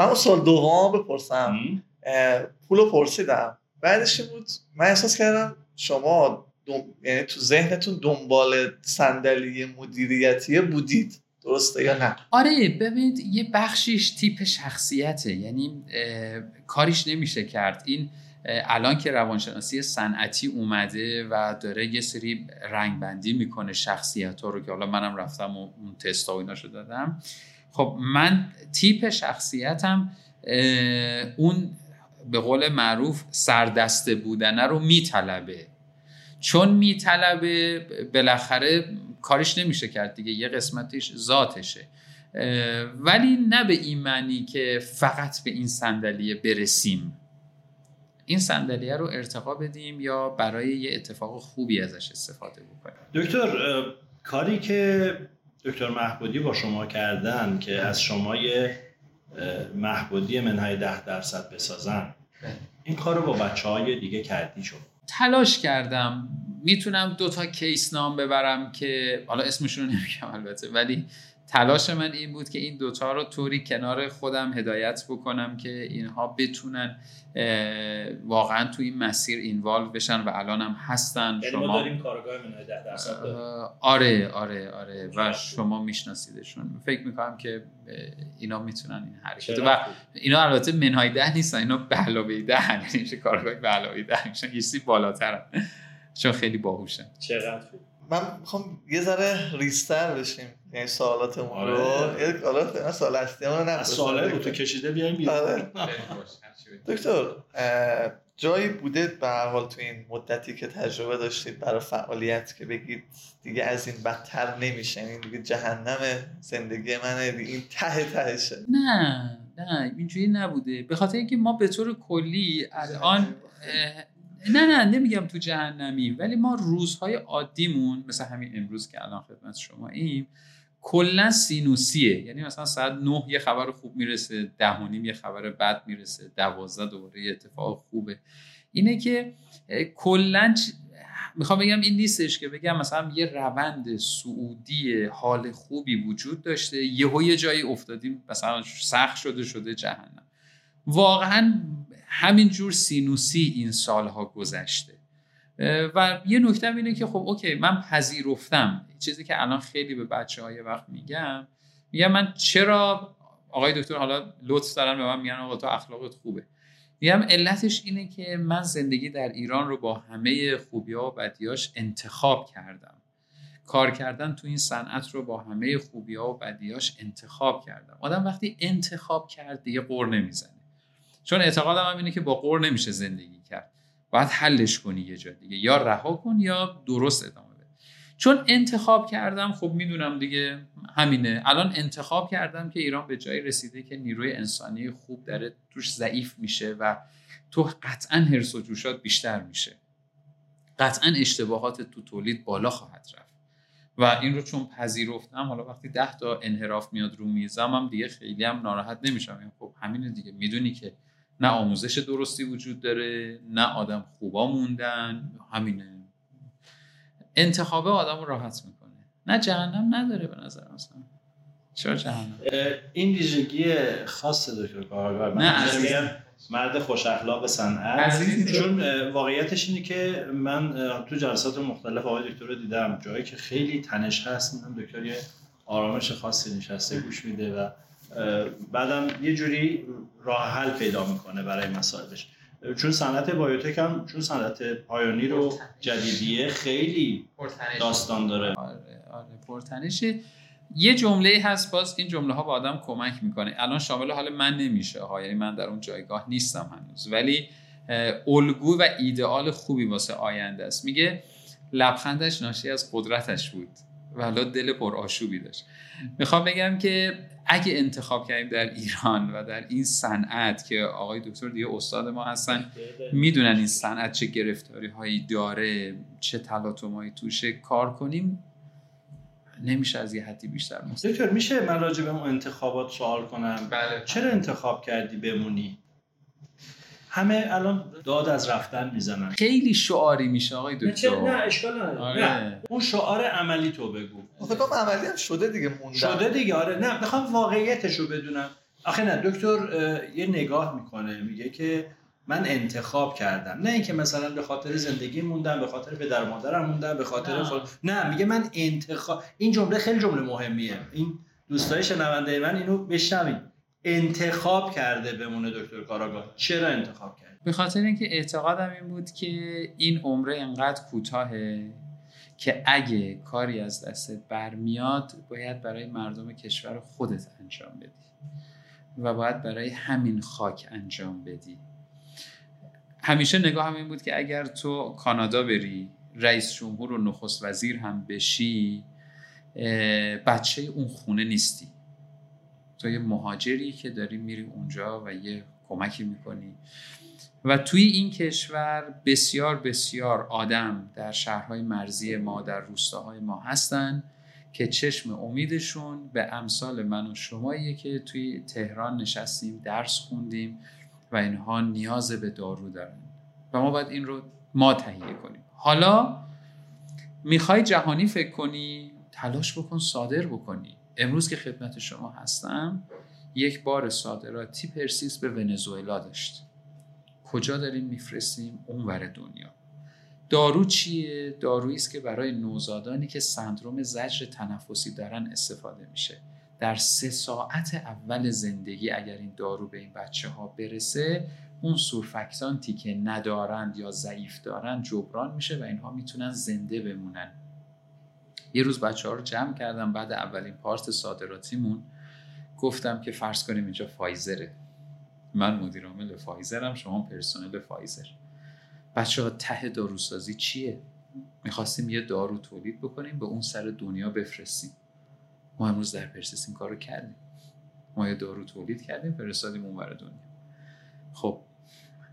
من اون سال دوم بپرسم. پول پرسیدم. بعدش بود؟ من احساس کردم شما یعنی تو ذهنتون دنبال صندلی مدیریتی بودید. درسته یا نه؟ آره ببینید یه بخشیش تیپ شخصیته. یعنی کاریش نمیشه کرد. این الان که روانشناسی صنعتی اومده و داره یه سری رنگبندی می‌کنه شخصیت ها رو که حالا منم رفتم و اون تست و ایناشو دادم. خب من تیپ شخصیتم اون به قول معروف سردسته بودنه رو میطلبه. چون میطلبه بالاخره کارش نمیشه کرد دیگه یه قسمتش ذاتشه. ولی نه به این معنی که فقط به این صندلیه برسیم. این صندلیه رو ارتقا بدیم یا برای یه اتفاق خوبی ازش استفاده بکنیم. دکتر کاری که دکتر محبودی با شما کردن که از شما یه محبودی منهای ده درصد بسازن. این کار رو با بچه های دیگه کردی شد تلاش کردم. می‌تونم دو تا کیس نام ببرم که حالا اسمشون رو نمیگم البته ولی تلاش من این بود که این دوتا رو طوری کنار خودم هدایت بکنم که اینها بتونن واقعا تو این مسیر اینوالو بشن و الان هم هستن. یعنی شما داریم کارگاه آره آره آره. و شما میشناسیدشون. فکر می‌کنم که اینا می‌تونن این حرکت و اینا البته منهای ده نیستن اینا به علاوه ده. یعنی کارگاه به علاوه ده. میشن یه بالاترن. چون خیلی باهوشن. چقدر خوب. من می‌خوام یه ذره ریستر بشیم. یعنی سوالاتمون رو. آره. یه حالا سوال اصلی رو نه سوالای رو تو کشیده بیایم بیرون. آره. دکتر جایی بوده به هر حال تو این مدتی که تجربه داشتید برای فعالیت که بگید دیگه از این بدتر نمیشه. این یعنی دیگه جهنم زندگی منه. این ته تهشه. نه نه. اینجوری نبوده. به خاطر اینکه ما به طور کلی الان نه نه نمیگم تو جهنمی ولی ما روزهای عادیمون مثل همین امروز که الان خدمت شما ایم کلا سینوسیه. یعنی مثلا ساعت نه یه خبر خوب می‌رسه ده و نیم یه خبر بد می‌رسه دوازده دوباره یه اتفاق خوبه. اینه که کلا می‌خوام بگم این نیستش که بگم مثلا یه روند سعودی حال خوبی وجود داشته یهو یه جایی افتادیم مثلا سخت شده شده جهنم. واقعا همینجور سینوسی این سالها گذشته. و یه نکته اینه که خب اوکی من پذیرفتم. چیزی که الان خیلی به بچه های وقت میگم میگم من چرا آقای دکتر حالا لطف دارن به من میگن آقا تو اخلاقت خوبه. میگم علتش اینه که من زندگی در ایران رو با همه خوبی ها و بدیاش انتخاب کردم. کار کردن تو این صنعت رو با همه خوبی ها و بدیاش انتخاب کردم. آدم وقتی انتخاب کرد دیگه قور نمی‌زنه. چون اعتقادم هم اینه که با قور نمیشه زندگی کرد. باید حلش کنی یه جا دیگه. یا رها کن یا درست ادامه بده. چون انتخاب کردم خب می‌دونم دیگه همینه. الان انتخاب کردم که ایران به جایی رسیده که نیروی انسانی خوب داره توش ضعیف میشه و تو قطعا هرس و جوشات بیشتر میشه. قطعا اشتباهات تو تولید بالا خواهد رفت. و این رو چون پذیرفتم حالا وقتی ده تا انحراف میاد رو میزم دیگه خیلی هم ناراحت نمیشم. یعنی خب همینه دیگه. می‌دونی که نه آموزش درستی وجود داره نه آدم خوبا موندن همینه. انتخابه آدم رو راحت می‌کنه. نه جهنم نداره به نظر مثلا چرا جهنم؟ این ویژگی خاص دکتر کارگار نه مرد خوش اخلاق صنعت. چون واقعیتش اینه که من تو جلسات مختلف آقای دکتر رو دیدم. جایی که خیلی تنش هست می‌دونم دکتر یه آرامش خاصی نشسته گوش میده و بعدم یه جوری راه حل پیدا می‌کنه برای مسائلش چون صنعت بایوتک هم چون صنعت پایانی رو جدیدیه خیلی داستان داره. آره آره پرتنشه یه جمله هست باز این جمله ها به آدم کمک می‌کنه. الان شامل حال من نمیشه ها یعنی من در اون جایگاه نیستم هنوز. ولی الگو و ایدئال خوبی واسه آینده است. میگه لبخندش ناشی از قدرتش بود. و دل پر آشوبی داشت. می‌خوام بگم که اگه انتخاب کردیم در ایران و در این صنعت که آقای دکتر دیگه استاد ما هستن می‌دونن این صنعت چه گرفتاری هایی داره چه تلاطمایی توشه کار کنیم نمیشه از یه حدی بیشتر دکتر میشه من راجع به اون انتخابات سوال کنم؟ بله. چرا انتخاب کردی بمونی؟ همه الان داد از رفتن می‌زنن. خیلی شعاری میشه آقای دکتر. نه اشکال نداره. آره. اون شعار عملی تو بگو. فکر عملی هم شده دیگه موندن. شده دیگه آره. نه می‌خوام واقعیتش رو بدونم. آخه نه دکتر یه نگاه می‌کنه میگه که من انتخاب کردم. نه اینکه مثلا به خاطر زندگی موندم به خاطر پدر مادرم موندم به خاطر نه. خود نه میگه من انتخاب این جمله خیلی جمله مهمیه. این دوستای شنونده من اینو بشنوید انتخاب کرده بمونه دکتر کاراگاه. چرا انتخاب کرد؟ به خاطر اینکه اعتقادم این بود که این عمره انقدر کوتاهه که اگه کاری از دستت برمیاد باید برای مردم کشور خودت انجام بدی. و باید برای همین خاک انجام بدی. همیشه نگاه هم این بود که اگر تو کانادا بری رئیس جمهور و نخست وزیر هم بشی بچه اون خونه نیستی. تو یه مهاجری که داری میری اونجا و یه کمکی می‌کنی. و توی این کشور بسیار بسیار آدم در شهرهای مرزی ما در روستاهای ما هستن که چشم امیدشون به امثال من و شماییه که توی تهران نشستیم درس خوندیم و اینها نیاز به دارو دارن. و ما باید این رو ما تهیه کنیم. حالا می‌خوای جهانی فکر کنی تلاش بکن صادر بکنی. امروز که خدمت شما هستم یک بار صادراتی پرسیس به ونزوئلا داشت. کجا داریم میفرستیم؟ اونور دنیا. دارو چیه؟ دارویی است که برای نوزادانی که سندروم زجر تنفسی دارن استفاده میشه. در سه ساعت اول زندگی اگر این دارو به این بچه ها برسه اون سورفکتانتی که ندارند یا ضعیف دارن جبران میشه و اینها می‌تونن زنده بمونن. یه روز بچه ها رو جمع کردم بعد اولین پارت صادراتیمون گفتم که فرض کنیم اینجا فایزره. من مدیر عامل فایزرم شما پرسنل فایزر. بچه ها ته داروسازی چیه؟ می‌خواستیم یه دارو تولید بکنیم به اون سر دنیا بفرستیم. ما امروز در پرسیس این کارو کردیم. ما یه دارو تولید کردیم فرستادیم اون دنیا. خب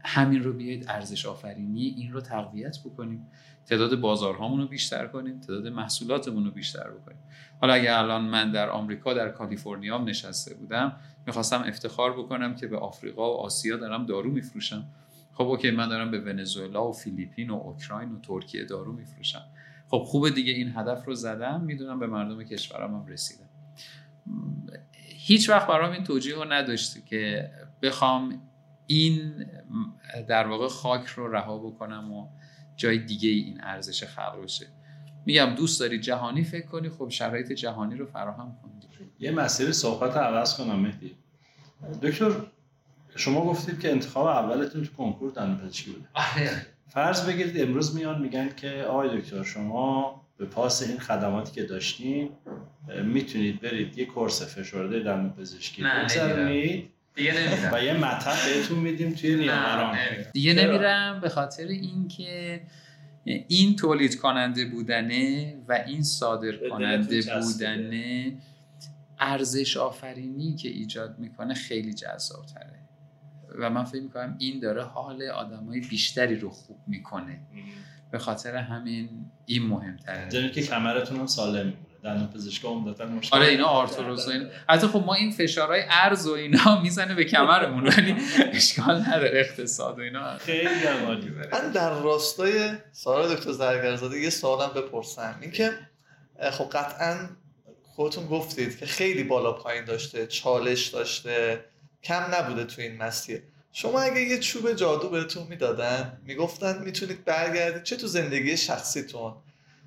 همین رو بیایید ارزش آفرینی این رو تقویت بکنیم. تعداد بازارهامون رو بیشتر کنیم تعداد محصولاتمون رو بیشتر بکنیم. حالا اگر الان من در آمریکا در کالیفرنیا نشسته بودم می‌خواستم افتخار بکنم که به آفریقا و آسیا دارم دارو میفروشم. خب اوکی من دارم به ونزوئلا و فیلیپین و اوکراین و ترکیه دارو میفروشم. خب خوبه دیگه این هدف رو زدم می‌دونم به مردم کشورم هم رسیدم هیچ وقت برام این توجیه رو نداشتی که بخوام این در واقع خاک رو رها بکنم و جای دیگه این ارزش خلق بشه. میگم دوست داری جهانی فکر کنی خب شرایط جهانی رو فراهم کنی یه مسیر صحبت عوض کنم مهدی. دکتر شما گفتید که انتخاب اولتون تو کنکور دندونپزشکی بوده. آره. فرض بگیرید امروز میان میگن که آقای دکتر شما به پاس این خدماتی که داشتین می‌تونید برید یه کورس فشرده دندونپزشکی بگذرونید. دیگه نمیرم. و یه مطب بهتون میدیم توی نیاوران دیگه نمیرم به خاطر اینکه این تولید کننده بودنه و این صادر کننده بودنه ارزش آفرینی که ایجاد می‌کنه خیلی جذاب تره و من فکر می‌کنم این داره حال آدمای بیشتری رو خوب می‌کنه. به خاطر همین این مهمتره. جنید که کمرتون هم سالم دندون پزشکا عمدتا مشکل آره اینا آرتروز و این حتی خب ما این فشارهای ارز و اینا می‌زنه به کمرمون ولی اشکال نداره اقتصاد و اینا. خیلی عالی من در راستای سوال دکتر زرگرزاده یه سوالم بپرسم. اینکه خب قطعا خودتون گفتید که خیلی بالا پایین داشته چالش داشته کم نبوده تو این مسیر. شما اگه یه چوب جادو بهتون می‌دادن می‌گفتن می‌تونید برگردید چه تو زندگی شخصیتون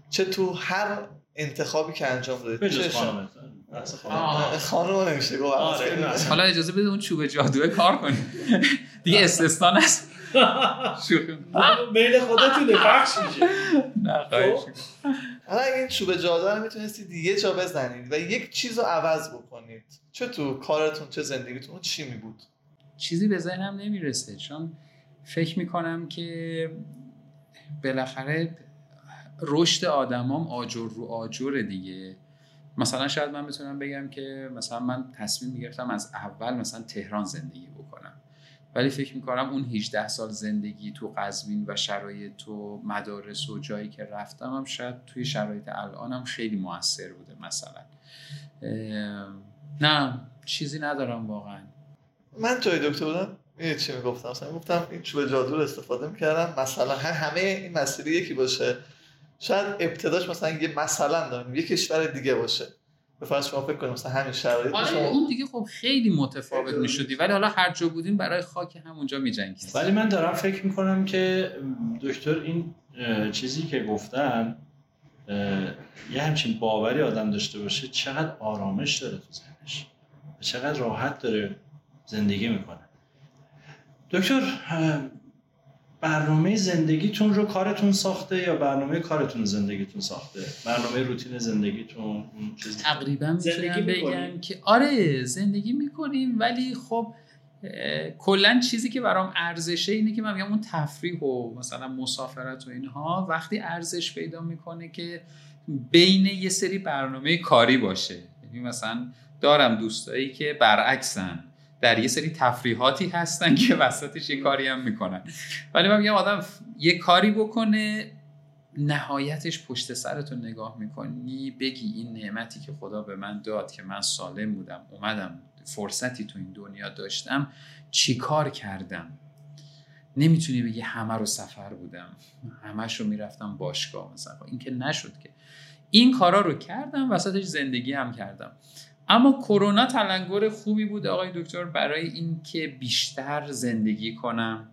چه تو هر انتخابی که انجام دادید بجز خانم. نمیشه گفت آره، حالا اجازه بده اون چوب جادوه کار کنی دیگه استثنا نست. میل خودتونه بخش میشه. نه خواهش حالا اگه این چوب جادو رو می‌تونستید یه جا بزنید و یک چیز رو عوض بکنید چه تو کارتون چه زندگیتون چی می بود چیزی به ذهنم نمی‌رسه چون فکر می‌کنم که بالاخره رشد آدمام آجر رو آجر دیگه. مثلا شاید من بتونم بگم که مثلا من تصمیم می‌گرفتم از اول مثلا تهران زندگی بکنم. ولی فکر می‌کنم اون 18 سال زندگی تو قزوین و شرایط و مدارس و جایی که رفتم هم شاید توی شرایط الانم خیلی موثر بوده مثلا. نه چیزی ندارم واقعا. من توی دکتر بودم این چی می‌گفتم؟ مثلا گفتم این چوب جادو رو استفاده می‌کردم. مثلا همه این مسیری یکی باشه. شاید ابتداش مثلا یه مثلا داریم یه کشور دیگه باشه. به فرض شما فکر کنیم مثلا همین شرایط آره شما اون دیگه خب خیلی متفاوت می‌شدی. ولی حالا هر جا بودیم برای خاک همونجا میجنگید. ولی من دارم فکر می‌کنم که دکتر این چیزی که گفتن یه همچین باوری آدم داشته باشه چقدر آرامش داره تو ذهنش و چقدر راحت داره زندگی می‌کنه. دکتر برنامه زندگیتون رو کارتون ساخته یا برنامه کارتون زندگیتون ساخته؟ برنامه روتین زندگیتون اون چیزی تقریبا زندگی بگم. که آره زندگی می‌کنیم ولی خب کلا چیزی که برام ارزشه اینه که من میگم اون تفریح و مثلا مسافرت و اینها وقتی ارزش پیدا می‌کنه که بین یه سری برنامه کاری باشه. یعنی مثلا دارم دوستایی که برعکسن. در یه سری تفریحاتی هستن که وسطش یه کاری هم می‌کنن. ولی من میگم آدم یه کاری بکنه نهایتش پشت سرتون نگاه می‌کنی بگی این نعمتی که خدا به من داد که من سالم بودم اومدم فرصتی تو این دنیا داشتم چی کار کردم؟ نمی‌تونی بگی همه رو سفر بودم همش رو می‌رفتم باشگاه مثلا. این که نشد که. این کارا رو کردم وسطش زندگی هم کردم. اما کرونا تلنگر خوبی بود آقای دکتر برای اینکه بیشتر زندگی کنم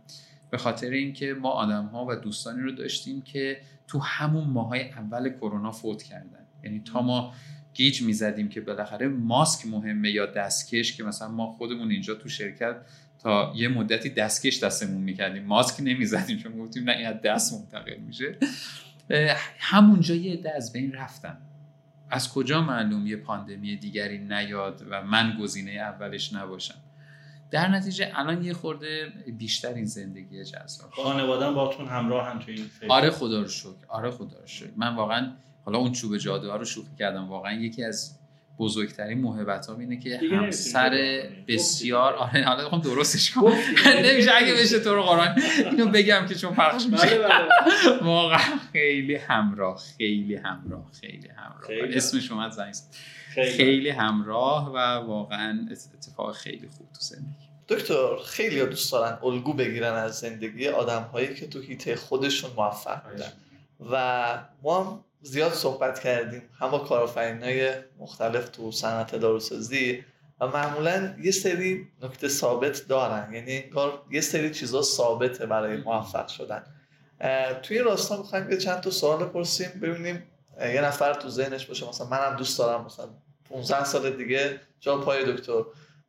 به خاطر اینکه ما آدم ها و دوستانی رو داشتیم که تو همون ماهای اول کرونا فوت کردن. یعنی تا ما گیج می‌زدیم که بالاخره ماسک مهمه یا دستکش که مثلا ما خودمون اینجا تو شرکت تا یه مدتی دستکش دستمون می‌کردیم. ماسک نمی‌زدیم چون گفتیم نه این دست منتقل میشه. همونجا یه عده از بین رفتن. از کجا معلوم یه پاندمی دیگری نیاد و من گزینه اولش نباشم؟ در نتیجه الان یه خورده بیشتر این زندگی جذاب. خانوادم باتون همراه هم تو این فکر. آره خدا رو شکر آره خدا رو شکر. من واقعا حالا اون چوب جادوها رو شوخی کردم واقعا یکی از بزرگترین موهبت اینه که همسر. بسیار آره حالا بخوام درستش کنم. نمیشه اگه بشه تو رو قرآن اینو بگم که چون پخش میشه بله بله واقعا خیلی همراه خیلی همراه خیلی همراه خیلی. اسمش اومد زنگ زد. خیلی خیلی همراه و واقعا اتفاق خیلی خوب تو زندگی دکتر خیلی دوست دارن الگو بگیرن از زندگی آدم هایی که تو هیته خودشون موفق بودن و ما هم زیاد صحبت کردیم. هم با کارآفرینای مختلف تو صنعت داروسازی و معمولا یه سری نکته ثابت دارن. یعنی انگار یه سری چیزا ثابته برای موفق شدن. توی این راستا می‌خوایم یه چند تا سوال بپرسیم ببینیم یه نفر تو ذهنش باشه مثلا منم دوست دارم مثلا 15 سال دیگه جا پای دکتر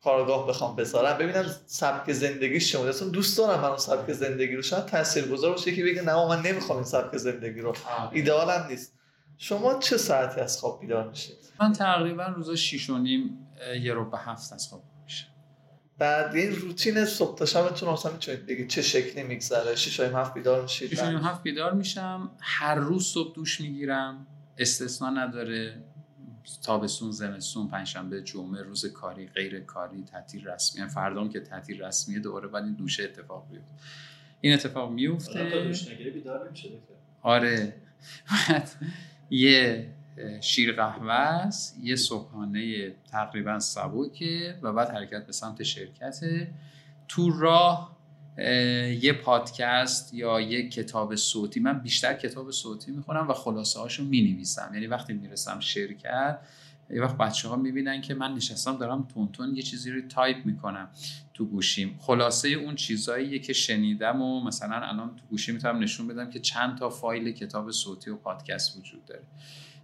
کارگاه بخوام بذارم. ببینم سبک زندگیش چه اصلا دوست دارم من سبک زندگی رو. شاید تاثیرگذار باشه که بگه نه من نمی‌خوام این سبک زندگی رو. ایدئالم نیست. شما چه ساعتی از خواب بیدار میشید؟ من تقریبا روزا شیش و نیم یه رو به هفت از خواب میشه بعد این روتین صبح تا شبتون مثلا می‌تونید بگید چه شکلی میگذره؟ شیش هفت بیدار میشید؟ شیش هفت بیدار میشم. هر روز صبح دوش می‌گیرم. استثنا نداره. تابستون زمستون پنجشنبه جمعه روز کاری غیر کاری تعطیل رسمی. یعنی فردا که تعطیل رسمیه دوباره بعد این دوشه اتفاق بیفته. این اتفاق میفته آره. یه شیر قهوه است یه صبحانه تقریبا سبکه و بعد حرکت به سمت شرکت تو راه یه پادکست یا یه کتاب صوتی من بیشتر کتاب صوتی می‌خونم و خلاصه هاشو می‌نویسم. یعنی وقتی می‌رسم شرکت یه وقت بچه ها می‌بینن که من نشستم دارم تندتند یه چیزی رو تایپ می‌کنم. تو گوشیم. خلاصه اون چیزهایی که شنیدم و مثلا الان تو گوشی می‌تونم نشون بدم که چند تا فایل کتاب صوتی و پادکست وجود داره.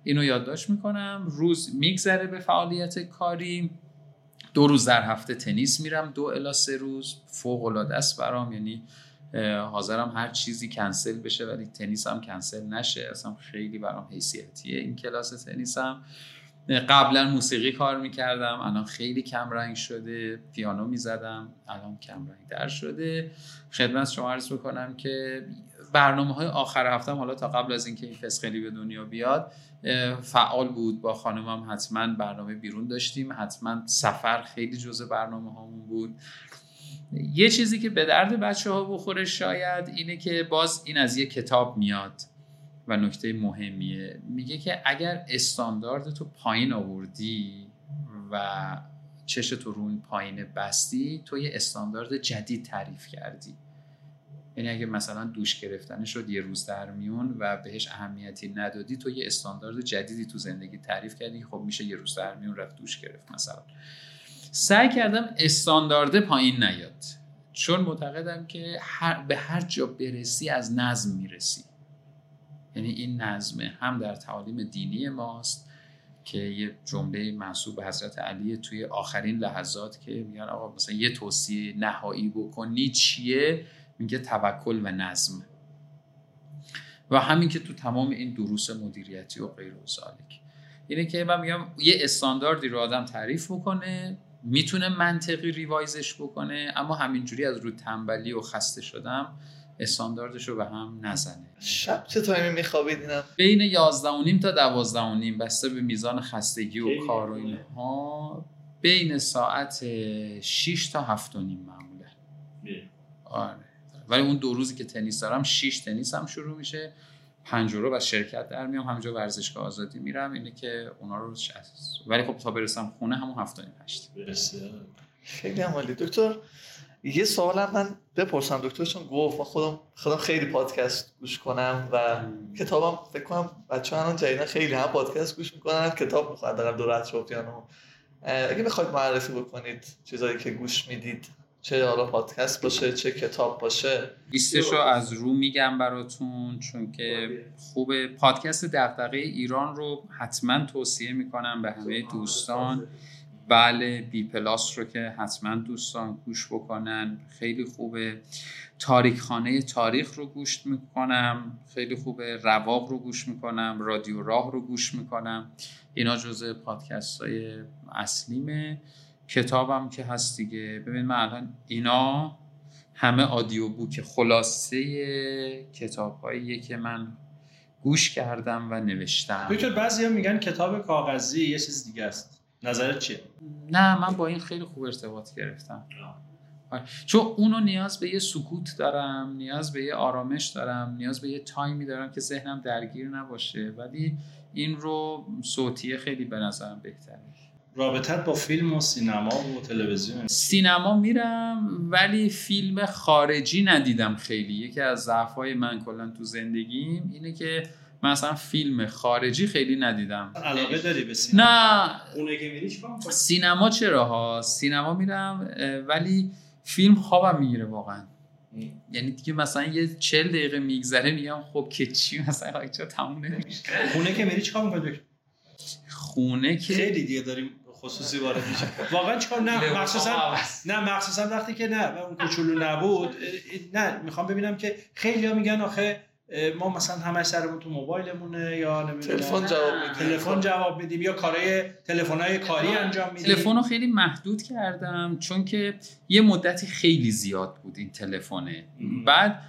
اینو یادداشت می‌کنم. روز میگذره به فعالیت کاری. دو روز در هفته تنیس میرم. دو الا سه روز. فوق العاده است برام. یعنی حاضرم هر چیزی کنسل بشه ولی تنیس هم کنسل نشه. اصلا خیلی برام حیثیتیه این کلاس تنیسم. قبلا موسیقی کار می‌کردم الان خیلی کم رنگ شده پیانو می‌زدم الان کم رنگ در شده. خدمت شما عرض بکنم که برنامه های آخر هفتم حالا تا قبل از اینکه این فسخلی به دنیا بیاد فعال بود. با خانمم حتما برنامه بیرون داشتیم. حتما سفر خیلی جزء برنامه هامون بود. یه چیزی که به درد بچه ها بخوره شاید اینه که باز این از یه کتاب میاد. و نکته مهمیه. میگه که اگر استاندارد تو پایین آوردی و چش تو رو این پایین بستی تو یه استاندارد جدید تعریف کردی. یعنی اگه مثلا دوش گرفتن شد یه روز در میون و بهش اهمیتی ندادی تو یه استاندارد جدیدی تو زندگی تعریف کردی خب میشه یه روز در میون رفت دوش گرفت مثلا. سعی کردم استاندارد پایین نیاد. چون معتقدم که هر به هر جا برسی از نظم می‌رسی. یعنی این نظمه هم در تعالیم دینی ماست که یه جمله منصوب به حضرت علی توی آخرین لحظات که میگن آقا مثلا یه توصیه نهایی بکنی چیه؟ میگه توکل و نظم. و همین که تو تمام این دروس مدیریتی و غیر ذالک. اینه که من میگم یه استانداردی رو آدم تعریف بکنه می‌تونه منطقی ریوایزش بکنه اما همینجوری از رو تنبلی و خسته شدم استانداردش رو به هم نزنه. شب چه تایمی میخوابید اینم؟ بین 11 و نیم تا 12 و نیم بسته به میزان خستگی و کار و اینها. بین ساعت 6 تا 7 و نیم معموله. آره. ولی اون دو روزی که تنیس دارم 6 تنیس هم شروع میشه. پنج رو و شرکت در میام. همینجا ورزشگاه آزادی میرم. اینه که اونا رو شست. ولی خب تا برسم خونه همون هفته نیم هشت. خیلی عمالی. دکتر یه سوالم من بپرسم دکتر چون گفت خودم خودم خیلی پادکست گوش کنم و کتابم فکر کنم بچه الان جدیدا خیلی هم پادکست گوش می‌کنن کتاب می‌خواد دارم دور اطرافیانو اگه بخواید معرفی بکنید چیزایی که گوش می‌دید چه حالا پادکست باشه چه کتاب باشه. لیستشو از رو میگم براتون چون که خوبه پادکست دغدغه ایران رو حتما توصیه می‌کنم به همه دوستان. بله بی پلاس رو که حتما دوستان گوش بکنن خیلی خوبه. تاریک خانه تاریخ رو گوش می‌کنم خیلی خوبه. رواق رو گوش می‌کنم رادیو راه رو گوش می‌کنم. اینا جزء پادکست های اصلیمه کتابم که هست دیگه. ببین من الان اینا همه آدیو بوک خلاصه کتاب هایی که من گوش کردم و نوشتم. دکتر بعضی میگن کتاب کاغذی یه چیز دیگه است. نظرت چیه؟ نه من با این خیلی خوب ارتباط گرفتم. چون اونو نیاز به یه سکوت دارم نیاز به یه آرامش دارم نیاز به یه تایمی دارم که ذهنم درگیر نباشه. ولی این رو صوتیه خیلی به نظرم بهتره. رابطت با فیلم و سینما و تلویزیون. سینما میرم ولی فیلم خارجی ندیدم خیلی. یکی از ضعف‌های من کلا تو زندگیم اینه که من اصلا فیلم خارجی خیلی ندیدم. علاقه داری به سینما؟ نه. اونه که میری سینما چرا ها؟ سینما میرم ولی فیلم خوابم می‌گیره واقعا. یعنی دیگه مثلا یه چل دقیقه میگذره میگم خب که چی مثلا؟ چرا تموم نمیشه؟ خونه که میری چیکار می‌کنی؟ خونه که خیلی دیگه داریم خصوصی وارد میشه واقعا چیکار؟ نه مخصوصا نه مخصوصا وقتی که نه اون کوچولو نبود نه می‌خوام ببینم که خیلی ها میگن آخه ما مثلا همه سرمون تو موبایلمونه یا نمی‌دونم. تلفن جواب میدیم. تلفن جواب میدیم یا کارهای تلفن‌های کاری انجام میدیم. تلفن رو خیلی محدود کردم چون که یه مدتی خیلی زیاد بود این تلفنه. بعد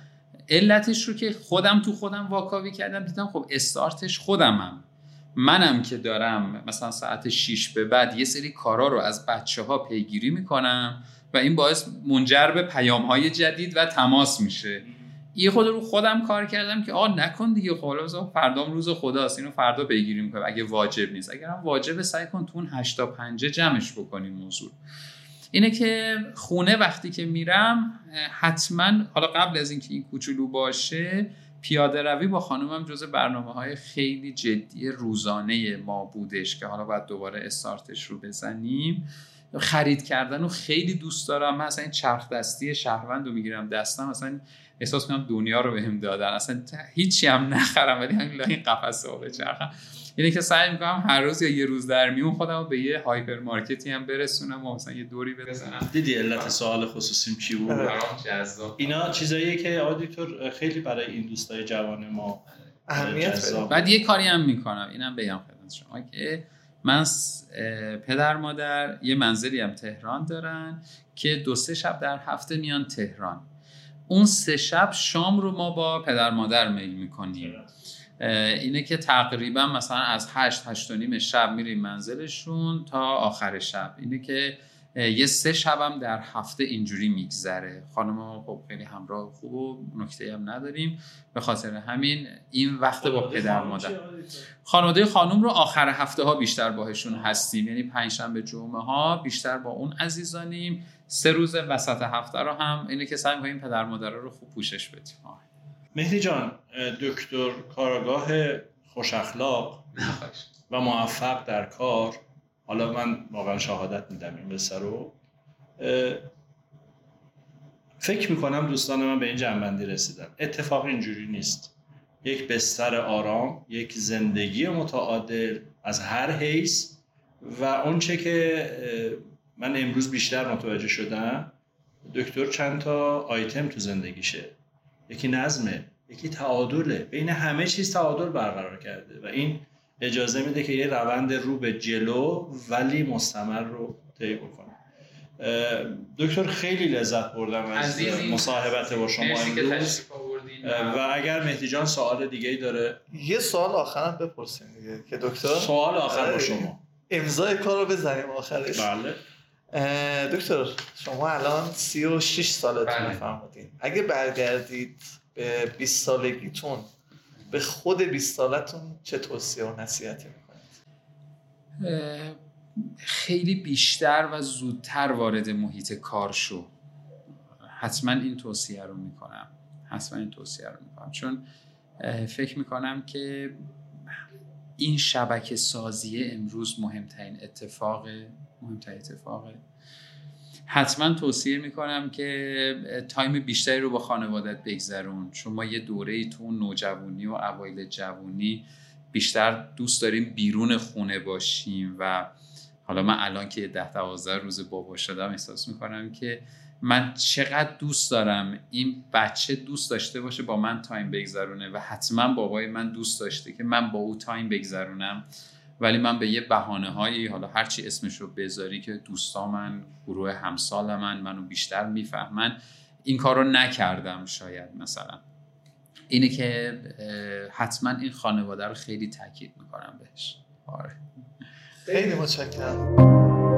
علتش رو که خودم تو خودم واکاوی کردم دیدم خب استارتش خودمم. منم که دارم مثلا ساعت 6 به بعد یه سری کارا رو از بچه ها پیگیری می‌کنم و این باعث منجر به پیام های جدید و تماس میشه. یه خود رو خودم کار کردم که آقا نکن دیگه خب فردام روز خداست اینو فردا پیگیری می‌کنم اگه واجب نیست. اگرم واجب سعی کن تو اون 8 تا 5 جمعش بکنی موضوع. اینه که خونه وقتی که میرم حتما حالا قبل از اینکه این کوچولو باشه پیاده روی با خانومم جز برنامه های خیلی جدی روزانه ما بودش که حالا باید دوباره استارتش رو بزنیم. خرید کردن رو خیلی دوست دارم. من اصلا این چرخ دستی شهروند رو می‌گیرم. دستم اصلا احساس می‌کنم دنیا رو بهم دادن. اصلا هیچی هم نخرم. ولی همین این قفسه رو بچرخم اینه که سعی می‌کنم هر روز یا یه روز در میون خودم به یه هایپر مارکتی هم برسونم و مثلا یه دوری بزنم. دیدی علت سوال خصوصیم چی بود؟ جذاب. اینا چیزاییه که آقای دکتر خیلی برای این دوستای جوان ما اهمیت. بعد یه کاری هم می‌کنم. اینم بگم خدمت شما که من پدر مادر یه منزلی هم تهران دارن که دو سه شب در هفته میان تهران. اون سه شب شام رو ما با پدر مادر میل می‌کنیم. اینه که تقریبا مثلا از هشت هشت و نیم شب میریم منزلشون تا آخر شب. اینه که یه سه شبم در هفته اینجوری میگذره. خانم ما خب خیلی همراه خوب و نکته هم نداریم. به خاطر همین این وقت با پدر مادر. خانواده خانم رو آخر هفته ها بیشتر باهشون هستیم. یعنی پنجشنبه جمعه ها بیشتر با اون عزیزانیم. سه روز وسط هفته رو هم اینه که سعی می‌کنیم پدر مادر رو خوب پوشش بدیم. مهدی جان دکتر کارگاه خوش اخلاق و موفق در کار. حالا من واقعا شهادت میدم این بسر رو. فکر می‌کنم دوستان من به این جنبندی رسیدن. اتفاق اینجوری نیست. یک بستر آرام یک زندگی متعادل از هر حیث و اونچه که من امروز بیشتر متوجه شدم دکتر چند تا آیتم تو زندگیشه. یکی نظمه یکی تعادله. بین همه چیز تعادل برقرار کرده و این اجازه میده که یه روند رو به جلو ولی مستمر رو طی بکنه. دکتر خیلی لذت بردم از. مصاحبت با شما امروز. و اگر مهدی جان سوال دیگه ای داره. یه سوال آخرم بپرسیم دیگه که دکتر؟ سوال آخر با آره. شما. امضای کار رو بزنیم آخرش. بله. دکتر شما الان 36 سالتون بله. فرمودین اگه برگردید به 20 سالگیتون به خود 20 سالتون چه توصیه و نصیحتی می‌کنید؟ خیلی بیشتر و زودتر وارد محیط کار شو. حتما این توصیه رو می‌کنم. حتما این توصیه رو می‌کنم. چون فکر می‌کنم که این شبکه سازی امروز مهمترین اتفاق مهمترین اتفاقه حتما توصیه می‌کنم که تایم بیشتری رو با خانوادت بگذرون چون ما یه دوره ای تو نوجوانی و اوایل جوونی بیشتر دوست داریم بیرون خونه باشیم و حالا من الان که ده دوازده روز بابا شدم احساس می‌کنم که من چقدر دوست دارم این بچه دوست داشته باشه با من تایم بگذرونه و حتما بابای من دوست داشته که من با او تایم بگذرونم. ولی من به یه بهانه هایی حالا هرچی اسمش رو بذاری که دوستا من گروه همسال من منو بیشتر می‌فهمن این کار رو نکردم شاید مثلا. اینه که حتما این خانواده رو خیلی تاکید می‌کنم بهش. آره. خیلی متشکرم.